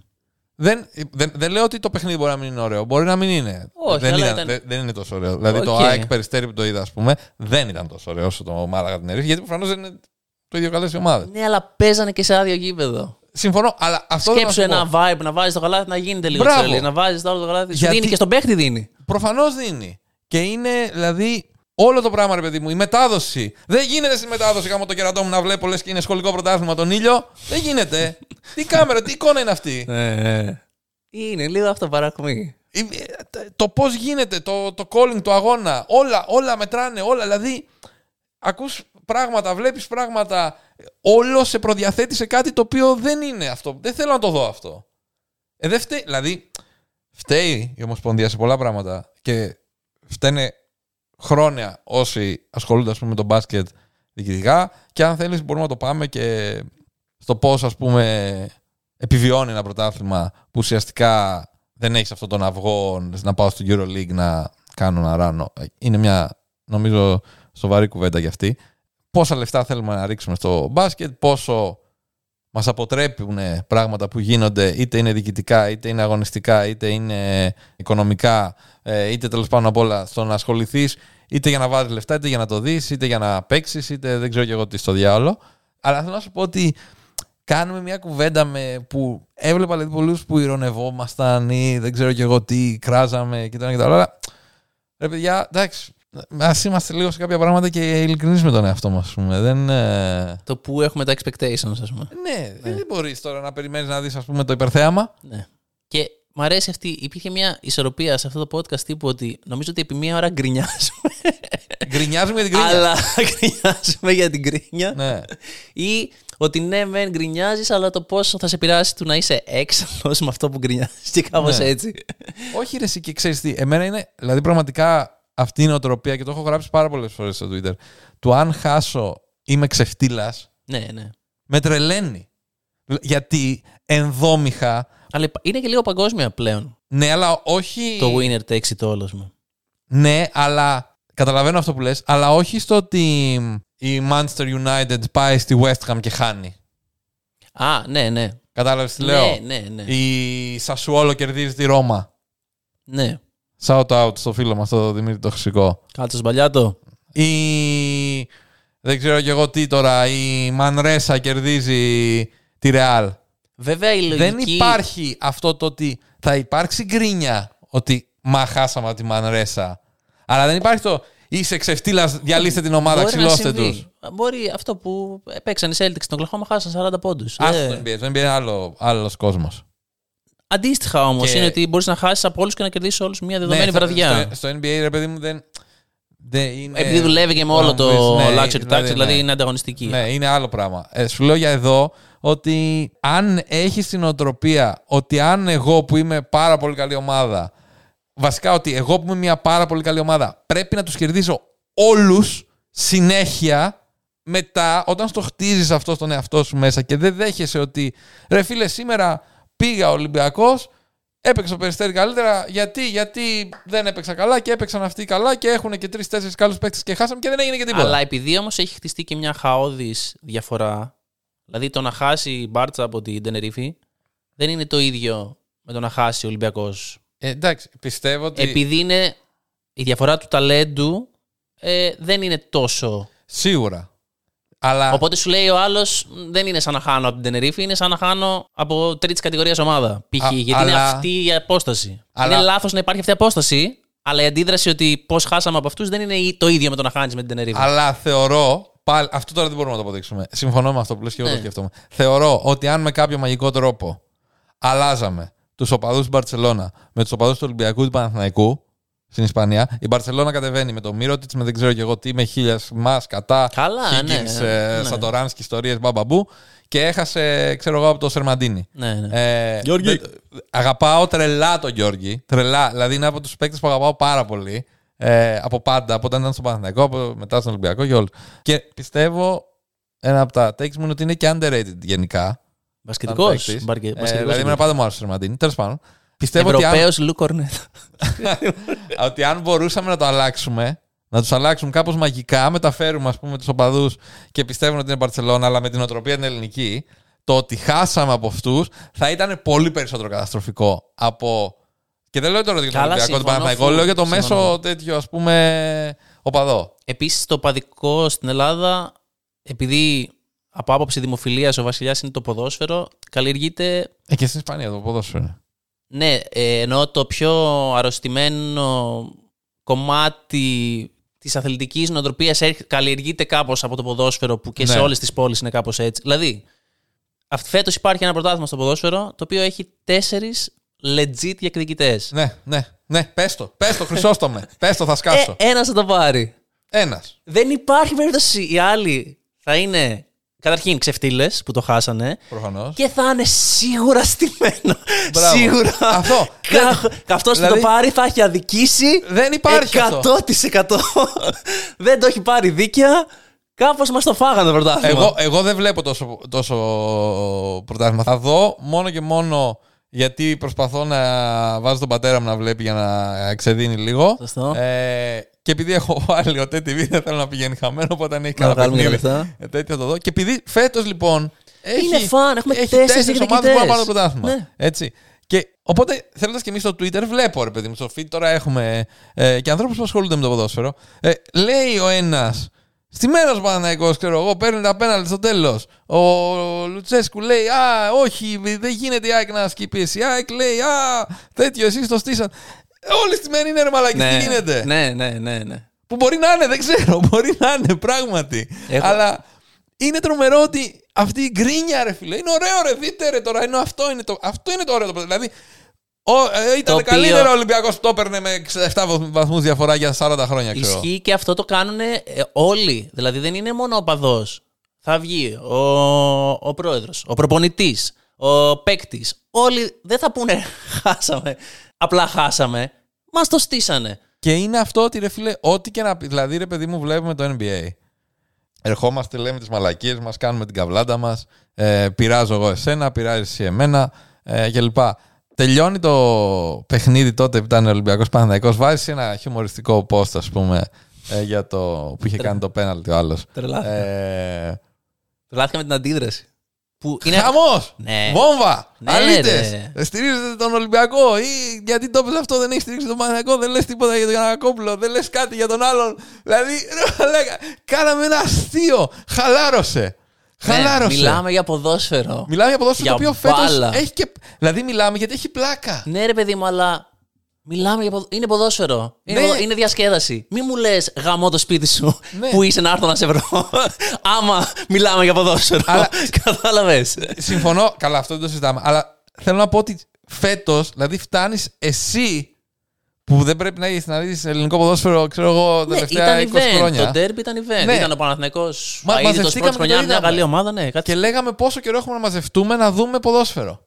Δεν, δεν, δεν λέω ότι το παιχνίδι μπορεί να μην είναι ωραίο. Μπορεί να μην είναι. Όχι, δεν, αλλά ήταν, ήταν- δεν, δεν είναι τόσο ωραίο. Δηλαδή το Οκ. ΑΕΚ Περιστέρι που το είδα, ας πούμε, δεν ήταν τόσο ωραίο όσο το Μάλαγα Τενερίφη γιατί προφανώς δεν είναι το ίδιο καλές οι ομάδες. Ναι, αλλά παίζανε και σε άδειο γήπεδο. Συμφωνώ, αλλά αυτό θέλω Σκέψου να σου πω. ένα vibe να βάζεις το Γαλάτσι να γίνεται λίγο Μπράβο. τσέλι. Να βάζεις το άλλο το Γαλάτσι. Σου Γιατί- δίνει και στον παίχτη δίνει. Προφανώς δίνει. Και είναι δηλαδή όλο το πράγμα, ρε παιδί μου. Η μετάδοση. Δεν γίνεται στη μετάδοση γάμο το κερατό μου να βλέπω λες και είναι σχολικό πρωτάθλημα τον ήλιο. Δεν γίνεται. τι κάμερα, τι εικόνα είναι αυτή; Ναι, Είναι λίγο αυτοπαρακμή. Η- το πώς γίνεται, το, το calling του αγώνα. Όλα, όλα μετράνε, όλα. Δηλαδή, ακούς πράγματα, βλέπεις πράγματα. Όλο σε προδιαθέτει σε κάτι το οποίο δεν είναι αυτό. Δεν θέλω να το δω αυτό. Ε, δεν φταίει. Δηλαδή, φταίει η Ομοσπονδία σε πολλά πράγματα και φταίνε χρόνια όσοι ασχολούνται ας πούμε, με το μπάσκετ διοικητικά και αν θέλεις μπορούμε να το πάμε και στο πώς ας πούμε επιβιώνει ένα πρωτάθλημα που ουσιαστικά δεν έχεις αυτόν τον αυγό να πάω στο EuroLeague να κάνω ένα ράνο. Είναι μια νομίζω σοβαρή κουβέντα για αυτή. Πόσα λεφτά θέλουμε να ρίξουμε στο μπάσκετ, πόσο μας αποτρέπουν πράγματα που γίνονται είτε είναι διοικητικά, είτε είναι αγωνιστικά, είτε είναι οικονομικά, ε, είτε τέλος πάνω απ' όλα στο να ασχοληθείς είτε για να βάλει λεφτά, είτε για να το δεις, είτε για να παίξεις, είτε δεν ξέρω και εγώ τι στο διάολο. Αλλά θέλω να σου πω ότι κάνουμε μια κουβέντα με, που έβλεπα δηλαδή, πολλούς που ηρωνευόμασταν ή δεν ξέρω και εγώ τι, κράζαμε και τα ένα και τα άλλα. Αλλά, Ρε παιδιά, εντάξει, ας είμαστε λίγο σε κάποια πράγματα και ειλικρινείς με τον εαυτό μας, ας πούμε. Δεν. ε, Το που έχουμε τα expectations, ας πούμε. ναι, δεν μπορείς τώρα να περιμένεις να δεις, ας πούμε, το υπερθέαμα. Ναι. Και μ' αρέσει αυτή. Υπήρχε μια ισορροπία σε αυτό το podcast τύπου ότι νομίζω ότι επί μία ώρα γκρινιάζουμε. Γκρινιάζουμε για την κρίνια. αλλά γκρινιάζουμε για την κρίνια. Ναι. Ή ότι ναι, μεν γκρινιάζεις, αλλά το πόσο θα σε πειράσει του να είσαι έξαλλος με αυτό που γκρινιάζεις. Και κάπως Ναι. έτσι. Όχι, ρε, εσύ και ξέρεις τι. Εμένα είναι. Δηλαδή, πραγματικά αυτή είναι η οτροπία και το έχω γράψει πάρα πολλές φορές στο Twitter. Του αν χάσω είμαι ξεφτύλας, ναι, ναι. με τρελαίνει. Γιατί ενδόμηχα. Αλλά είναι και λίγο παγκόσμια πλέον. Ναι, αλλά όχι. Το winner takes it all, ας πούμε. Ναι, αλλά. Καταλαβαίνω αυτό που λες, αλλά όχι στο ότι η Manchester United πάει στη West Ham και χάνει. Α, ναι, ναι. Κατάλαβες τι λέω; Ναι, ναι, ναι. Η Σασουόλο κερδίζει τη Ρώμα. ναι. Shout out στο φίλο μας, τον Δημήτρη το Χρυσικό. Κάτσε μπαλιάτο. Η... Δεν ξέρω κι εγώ τι τώρα. Η Μανρέσα κερδίζει τη Ρεάλ. Βέβαια η λογική. Δεν υπάρχει αυτό το ότι θα υπάρξει γκρίνια ότι μα χάσαμε από τη Μανρέσα. Αλλά δεν υπάρχει το είσαι ξεφτύλας, διαλύστε την ομάδα, Μπορεί να ξυλώστε συμβεί. τους. Μπορεί αυτό που παίξαν οι Celtics στον Οκλαχώμα χάσαν 40 πόντους. Αυτό το NBA. Το NBA είναι άλλο άλλος κόσμος. Αντίστοιχα όμως Και- είναι ότι μπορείς να χάσεις από όλους και να κερδίσεις όλους μια δεδομένη Ναι, στο- βραδιά. Στο, στο NBA, ρε παιδί μου, δεν. δεν είναι, Επειδή δουλεύει και με όλο το Ναι, luxury tax, δηλαδή ναι. είναι ανταγωνιστική. Ναι, είναι άλλο πράγμα. Ε, σου λέω για εδώ ότι αν έχεις την οτροπία ότι αν εγώ που είμαι πάρα πολύ καλή ομάδα, βασικά ότι εγώ που είμαι μια πάρα πολύ καλή ομάδα, πρέπει να τους κερδίσω όλους συνέχεια. Μετά, όταν στο χτίζεις αυτό στον εαυτό σου μέσα και δεν δέχεσαι ότι ρε φίλε, σήμερα πήγα Ολυμπιακός, έπαιξε ο Περιστέρη καλύτερα. Γιατί, γιατί δεν έπαιξα καλά και έπαιξαν αυτοί καλά και έχουν και τρει-τέσσερι καλούς παίκτες και χάσαμε και δεν έγινε και τίποτα. Αλλά επειδή όμως έχει χτιστεί και μια χαόδης διαφορά, δηλαδή το να χάσει η Μπάρτσα από την Τενερίφη δεν είναι το ίδιο με το να χάσει ο Ολυμπιακός. Ε, εντάξει, πιστεύω ότι. Επειδή είναι η διαφορά του ταλέντου ε, δεν είναι τόσο. Σίγουρα. Αλλά Οπότε σου λέει ο άλλος δεν είναι σαν να χάνω από την Τενερίφη, είναι σαν να χάνω από τρίτης κατηγορίας ομάδα. Π.χ. Α, γιατί είναι αλλά- αυτή η απόσταση. Αλλά- Είναι λάθος να υπάρχει αυτή η απόσταση, αλλά η αντίδραση ότι πώς χάσαμε από αυτούς δεν είναι το ίδιο με το να χάνεις με την Τενερίφη. Αλλά θεωρώ. Πάλι, αυτό τώρα δεν μπορούμε να το αποδείξουμε. Συμφωνώ με αυτό που λες και εγώ το Ναι. σκέφτομαι. Θεωρώ ότι αν με κάποιο μαγικό τρόπο αλλάζαμε τους οπαδούς της Μπαρσελόνα με τους οπαδούς του Ολυμπιακού του Παναθηναϊκού στην Ισπανία, η Μπαρσελόνα κατεβαίνει με το Μύρο τη, με δεν ξέρω και εγώ τι, με χίλια μας κατά. Καλά, Higgins, ναι, ε, ναι. Σαντοράνσκι, ιστορίες μπαμπαμπού και έχασε, ξέρω εγώ, από το Σερμαντίνι. Ναι, ναι. Ε, Γιώργη. δεν- αγαπάω τρελά τον Γιώργη. Τρελά. Δηλαδή είναι από τους παίκτες που αγαπάω πάρα πολύ. Ε, από πάντα. Από όταν ήταν στον Παναθηναϊκό, από, μετά στον Ολυμπιακό και όλους. Και πιστεύω ένα από τα takes μου είναι ότι είναι και underrated γενικά. Μπασκετικός. σαν παίκτης. Ε, δηλαδή, εμένα πάντα μου άρεσε ο Σερμαντίνη. Τέλος πάντων. Πιστεύω ότι αν, Ευρωπαίος Λου Κορνέτ. ότι αν μπορούσαμε να το αλλάξουμε, να τους αλλάξουμε κάπως μαγικά, μεταφέρουμε ας πούμε τους οπαδούς και πιστεύουν ότι είναι Μπαρσελόνα, αλλά με την οτροπία την ελληνική, το ότι χάσαμε από αυτούς θα ήταν πολύ περισσότερο καταστροφικό από. Και δεν λέω τώρα για τον Καλά, Ολυμπιακό του συμφωνώ, Παναθηναϊκό, φουλ, λέω για το συμφωνώ. μέσο τέτοιο ας πούμε οπαδό. Επίσης, το παδικό στην Ελλάδα, επειδή από άποψη δημοφιλίας ο Βασιλιάς είναι το ποδόσφαιρο, καλλιεργείται. Ε, και στην Ισπανία το ποδόσφαιρο είναι. Ναι, ε, ενώ το πιο αρρωστημένο κομμάτι της αθλητικής νοοτροπίας καλλιεργείται κάπως από το ποδόσφαιρο, που και σε Ναι. όλες τις πόλεις είναι κάπως έτσι. Δηλαδή, φέτος υπάρχει ένα πρωτάθλημα στο ποδόσφαιρο το οποίο έχει τέσσερις legit διεκδικητές. Ναι, ναι, ναι, πες το. Πες το, Χρυσόστομε. πες το, θα σκάσω. Ε, ένας θα το πάρει. Ένας. Δεν υπάρχει περίπτωση οι άλλοι θα είναι καταρχήν ξεφτύλες που το χάσανε Προφανώς. και θα είναι σίγουρα στημένο. Μπράβο. Σίγουρα. Αυτό. Αυτός που Δηλαδή- το πάρει θα έχει αδικήσει. Δεν υπάρχει 100%. δεν το έχει πάρει δίκαια. Κάπως μας το φάγανε το πρωτάθλημα. Εγώ, εγώ δεν βλέπω τόσο, τόσο πρωτάθλημα. Θα δω μόνο και μόνο γιατί προσπαθώ να βάζω τον πατέρα μου να βλέπει για να ξεδίνει λίγο. Σωστό. Ε, και επειδή έχω βάλει ο TV δεν θέλω να πηγαίνει χαμένο, οπότε αν έχει Να κανένα βγάλουμε παιχνίδι. και λεφτά. Ε, τέτοιο θα το δω. Και επειδή φέτος λοιπόν. Έχει, Είναι φαν, έχουμε έχει τέσσερις τέσσερις ομάδες που διεκδικητές. πάνε πάνω το πρωτάθλημα. Ναι. Έτσι. Και οπότε θέλοντας και εμείς στο Twitter, βλέπω ρε παιδί μου, στο feed τώρα έχουμε ε, και ανθρώπους που ασχολούνται με το ποδόσφαιρο. Ε, λέει ο ένας, στη μέρα ο Παναναϊκό, ξέρω εγώ, παίρνει τα πέναλτι στο τέλος. Ο Λουτσέσκου λέει, Α, όχι, δεν γίνεται η ΑΕΚ να ασκεί πίεση. Η ΑΕΚ λέει, Α, τέτοιο, εσείς το στήσαν. Όλοι στη μέρα είναι ρε μαλάκι, τι γίνεται; Ναι, ναι, ναι, ναι. Που μπορεί να είναι, δεν ξέρω, μπορεί να είναι πράγματι. Έχω- Αλλά είναι τρομερό ότι αυτή η γκρίνια, ρε φίλε, είναι ωραίο, ρε. Δείτε, ρε τώρα. Είναι, αυτό, είναι το, αυτό είναι το ωραίο. Το, δηλαδή, ο, ε, ήταν Το οποίο- καλύτερο ο Ολυμπιακός που το έπαιρνε με 67 βαθμούς διαφορά για 40 χρόνια, ξέρω. Ισχύει και αυτό το κάνουν όλοι. Δηλαδή δεν είναι μόνο ο παδός. Θα βγει ο, ο πρόεδρος, ο προπονητής, ο παίκτης. Όλοι δεν θα πούνε χάσαμε. Απλά χάσαμε. Μας το στήσανε. Και είναι αυτό ότι, ρε φίλε, ό,τι και να πει. Δηλαδή, ρε παιδί μου, βλέπουμε το NBA. Ερχόμαστε, λέμε τις μαλακίες μας, κάνουμε την καβλάντα μας. Ε, πειράζω εγώ εσένα, πειράζει εσύ εμένα ε, κλπ. Τελειώνει το παιχνίδι τότε που ήταν Ολυμπιακός Παναθηναϊκός Βάζεις ένα χιουμοριστικό post, ας πούμε, ε, για το που είχε κάνει το πέναλτι ο άλλος. Τρελάθηκα. Ε, Τρελάθηκα με την αντίδραση. Που είναι... Χαμός! Ναι. Βόμβα! Ναι, Αλήτες! ρε. Στηρίζετε τον Ολυμπιακό ή γιατί το πες αυτό, δεν έχεις στηρίξει τον Παναγιακό, δεν λες τίποτα για τον Γιανακόπουλο, δεν λες κάτι για τον άλλον. Δηλαδή, ρε μαλάκα, κάναμε ένα αστείο. Χαλάρωσε. Ναι, Χαλάρωσε. μιλάμε για ποδόσφαιρο. Μιλάμε για ποδόσφαιρο το Για οποίο φέτος μπάλα. έχει και. Δηλαδή, μιλάμε γιατί έχει πλάκα. Ναι, ρε παιδί μου, αλλά μιλάμε για ποδο... Είναι ποδόσφαιρο. Είναι, Ναι. ποδο- είναι διασκέδαση. Μη μου λες γαμώ το σπίτι σου Ναι. που είσαι να έρθω να σε βρω. Άμα μιλάμε για ποδόσφαιρο. Αλλά- Κατάλαβες. Συμφωνώ, καλά, αυτό δεν το συζητάμε. Αλλά θέλω να πω ότι φέτος, δηλαδή, φτάνεις εσύ που δεν πρέπει να έχεις να δεις ελληνικό ποδόσφαιρο, ξέρω εγώ, τα Ναι, τελευταία ήταν 20 event. χρόνια. Το derby ήταν event. Ναι. Ήταν ο Παναθηναϊκός Μα- αείδητος μαζευτήκαμε πρώτη και χρονιάς, το μια είδαμε. καλή ομάδα. Ναι, κάτι... Και λέγαμε πόσο καιρό έχουμε να μαζευτούμε να δούμε ποδόσφαιρο.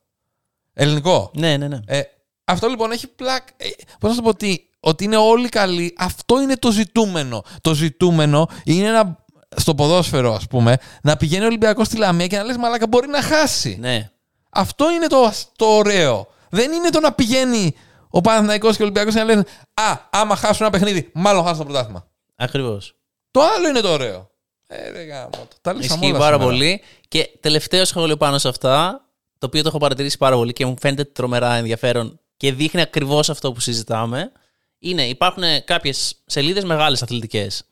Ελληνικό. ναι, ναι, ναι. Ε, αυτό λοιπόν έχει πλάκ. Ε, Πώς να σου πω τι, ότι είναι όλοι καλοί. Αυτό είναι το ζητούμενο. Το ζητούμενο είναι να, στο ποδόσφαιρο, ας πούμε, να πηγαίνει ο Ολυμπιακός στη Λαμία και να λες Μαλάκα μπορεί να χάσει. ναι. Αυτό είναι το, το ωραίο. Δεν είναι το να πηγαίνει ο Παναθηναϊκός και ο Ολυμπιακός και να λένε Α, άμα χάσουν ένα παιχνίδι, μάλλον χάσουν το πρωτάθλημα. Ακριβώς. Το άλλο είναι το ωραίο. Ε, ρε γάμο, το. Τα λύσαμε Ισχύει όλα πάρα σήμερα. πολύ. Και τελευταίο σχόλιο πάνω σε αυτά, το οποίο το έχω παρατηρήσει πάρα πολύ και μου φαίνεται τρομερά ενδιαφέρον και δείχνει ακριβώς αυτό που συζητάμε. Είναι, υπάρχουν κάποιες σελίδες μεγάλες αθλητικές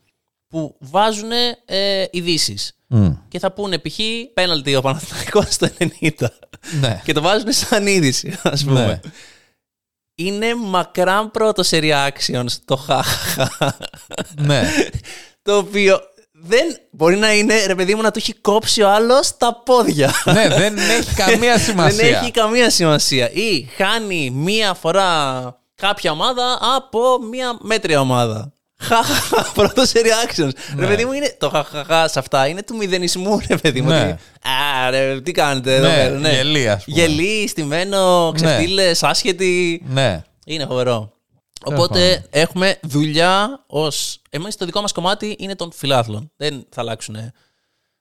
που βάζουν ε, ειδήσεις. Μμ. Και θα πούνε π.χ. πέναλτι ο Παναθηναϊκός στο 90. Ναι. και το βάζουν σαν είδηση, ας πούμε. Ναι. Είναι μακράν πρώτο σε reactions το χαχαχα. ναι. το οποίο δεν μπορεί να είναι, ρε παιδί μου, να του έχει κόψει ο άλλος τα πόδια. ναι, δεν έχει καμία σημασία. Δεν έχει καμία σημασία. Ή χάνει μία φορά κάποια ομάδα από μία μέτρια ομάδα. Χαχαχα, πρώτος σε reactions. Ναι. Ρε παιδί μου, είναι, το χαχαχα σε αυτά είναι του μηδενισμού, ρε παιδί μου. Ναι. ότι, Α, ρε, τι κάνετε εδώ Ναι, πέρα. Ναι, γελί, ας πούμε. Γελί, στημένο, ξεφτύλες, άσχετοι. ναι. Είναι φοβερό. Τέλος Οπότε έχουμε δουλειά ω. Εμείς το δικό μας κομμάτι είναι των φιλάθλων. Δεν θα αλλάξουν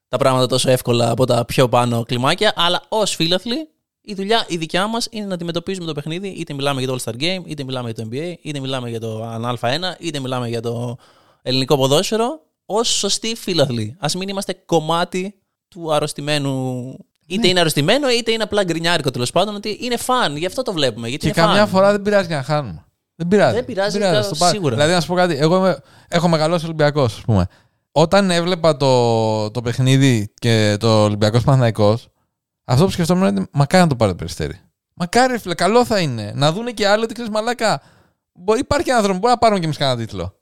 τα πράγματα τόσο εύκολα από τα πιο πάνω κλιμάκια. Αλλά ως φίλαθλοι, η δουλειά η δικιά μας είναι να αντιμετωπίζουμε το παιχνίδι. Είτε μιλάμε για το All Star Game, είτε μιλάμε για το NBA, είτε μιλάμε για το Α1, είτε μιλάμε για το ελληνικό ποδόσφαιρο. Ω σωστοί φίλαθλοι. Α μην είμαστε κομμάτι του αρρωστημένου. Είτε Ναι. είναι αρρωστημένο, είτε είναι απλά γκρινιάρικο τέλος πάντων. Ότι είναι φαν, γι' αυτό το βλέπουμε. Γιατί Και είναι καμιά φαν. φορά δεν πειράζει να χάνουμε. Δεν πειράζει. Δεν πειράζει, στο πάρει. σίγουρα. Δηλαδή, να σου πω κάτι. Εγώ είμαι, έχω μεγαλώσει Ολυμπιακός, ας πούμε. Όταν έβλεπα το, το παιχνίδι και το Ολυμπιακός Παναθυναϊκό, αυτό που σκεφτόμουν είναι μακάρι να το πάρει το περιστέρι. Μακάρι, φίλε, καλό θα είναι. Να δούνε και άλλοι ότι ξέρεις μαλάκα. Μπορεί, υπάρχει ένα δρόμο, μπορεί να πάρουμε κι εμείς κανένα τίτλο.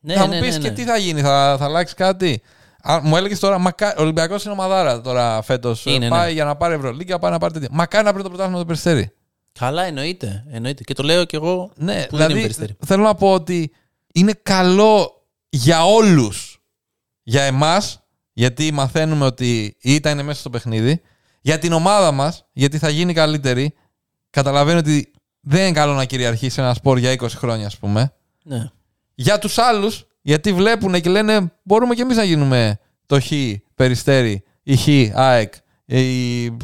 Ναι, θα ναι, μου πεις ναι, ναι. και τι θα γίνει, θα, θα αλλάξει κάτι. Α, μου έλεγες τώρα, μακά... ο Ολυμπιακός είναι ομαδάρα τώρα φέτος. Είναι, πάει ναι. για να πάρει Ευρωλίγκα, πάει να πάρει τέτοια. Μακάρι να πάρει το πρωτάθλημα το περιστέρι. Καλά, εννοείται, εννοείται. Και το λέω κι εγώ. Ναι, που δεν δηλαδή είμαι περιστέρι. θέλω να πω ότι είναι καλό για όλους. Για εμάς, γιατί μαθαίνουμε ότι η ήττα είναι μέσα στο παιχνίδι. Για την ομάδα μας, γιατί θα γίνει καλύτερη. Καταλαβαίνω ότι δεν είναι καλό να κυριαρχήσει ένα σπορ για 20 χρόνια, ας πούμε. Ναι. Για τους άλλους, γιατί βλέπουν και λένε μπορούμε και εμείς να γίνουμε το Χ, Περιστέρι, η Χ, ΑΕΚ, η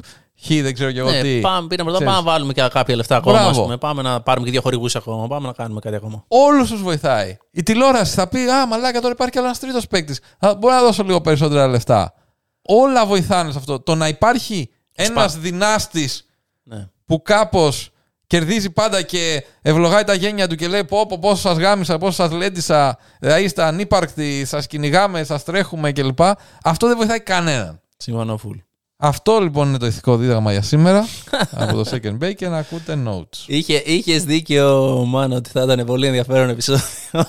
Χ, δεν ξέρω και εγώ ναι, τι. πάμε, πήραμε εδώ, Ξέρεις. πάμε να βάλουμε και κάποια λεφτά ακόμα. Μπράβο. ας πούμε. Πάμε να πάρουμε και δύο χορηγούς ακόμα. Πάμε να κάνουμε κάτι ακόμα. Όλους τους βοηθάει. Η τηλεόραση θα πει Α, μαλάκα, τώρα υπάρχει κι άλλος ένα τρίτος παίκτης. Μπορεί να δώσω λίγο περισσότερα λεφτά. Όλα βοηθάνε σε αυτό. Το να υπάρχει ένας δυνάστης Ναι. που κάπως κερδίζει πάντα και ευλογάει τα γένια του και λέει πω, πω πόσο σας γάμισα, πόσο σας λέντισα, δηλαδή είστε ανύπαρκτοι, σας κυνηγάμε, σας τρέχουμε κλπ. Αυτό δεν βοηθάει κανέναν. Συμφωνώ full. Αυτό λοιπόν είναι το ηθικό δίδαγμα για σήμερα από το Second Bake και να ακούτε notes. Είχε, είχες δίκιο, Μάνο, ότι θα ήταν πολύ ενδιαφέρον επεισόδιο.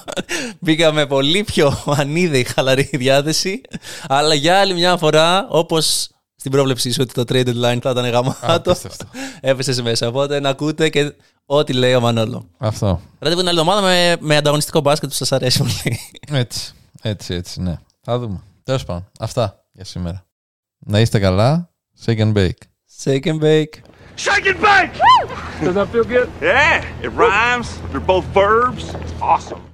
Μπήκαμε πολύ πιο ανίδεη χαλαρή διάθεση. Αλλά για άλλη μια φορά, όπως στην πρόβλεψή σου ότι το trade deadline θα ήταν γαμάτο, Απίστευτο. έπεσε μέσα. Οπότε να ακούτε και ό,τι λέει ο Μανόλο. Αυτό. Ραντεβού την άλλη εβδομάδα με, με ανταγωνιστικό μπάσκετ που σας αρέσει πολύ. Έτσι, έτσι, έτσι, ναι. Θα δούμε. Τέλος πάντων, αυτά για σήμερα. Να είστε καλά. Shake and bake. Shake and bake. Shake and bake! Does that feel good? Yeah, it rhymes. They're both verbs. Awesome.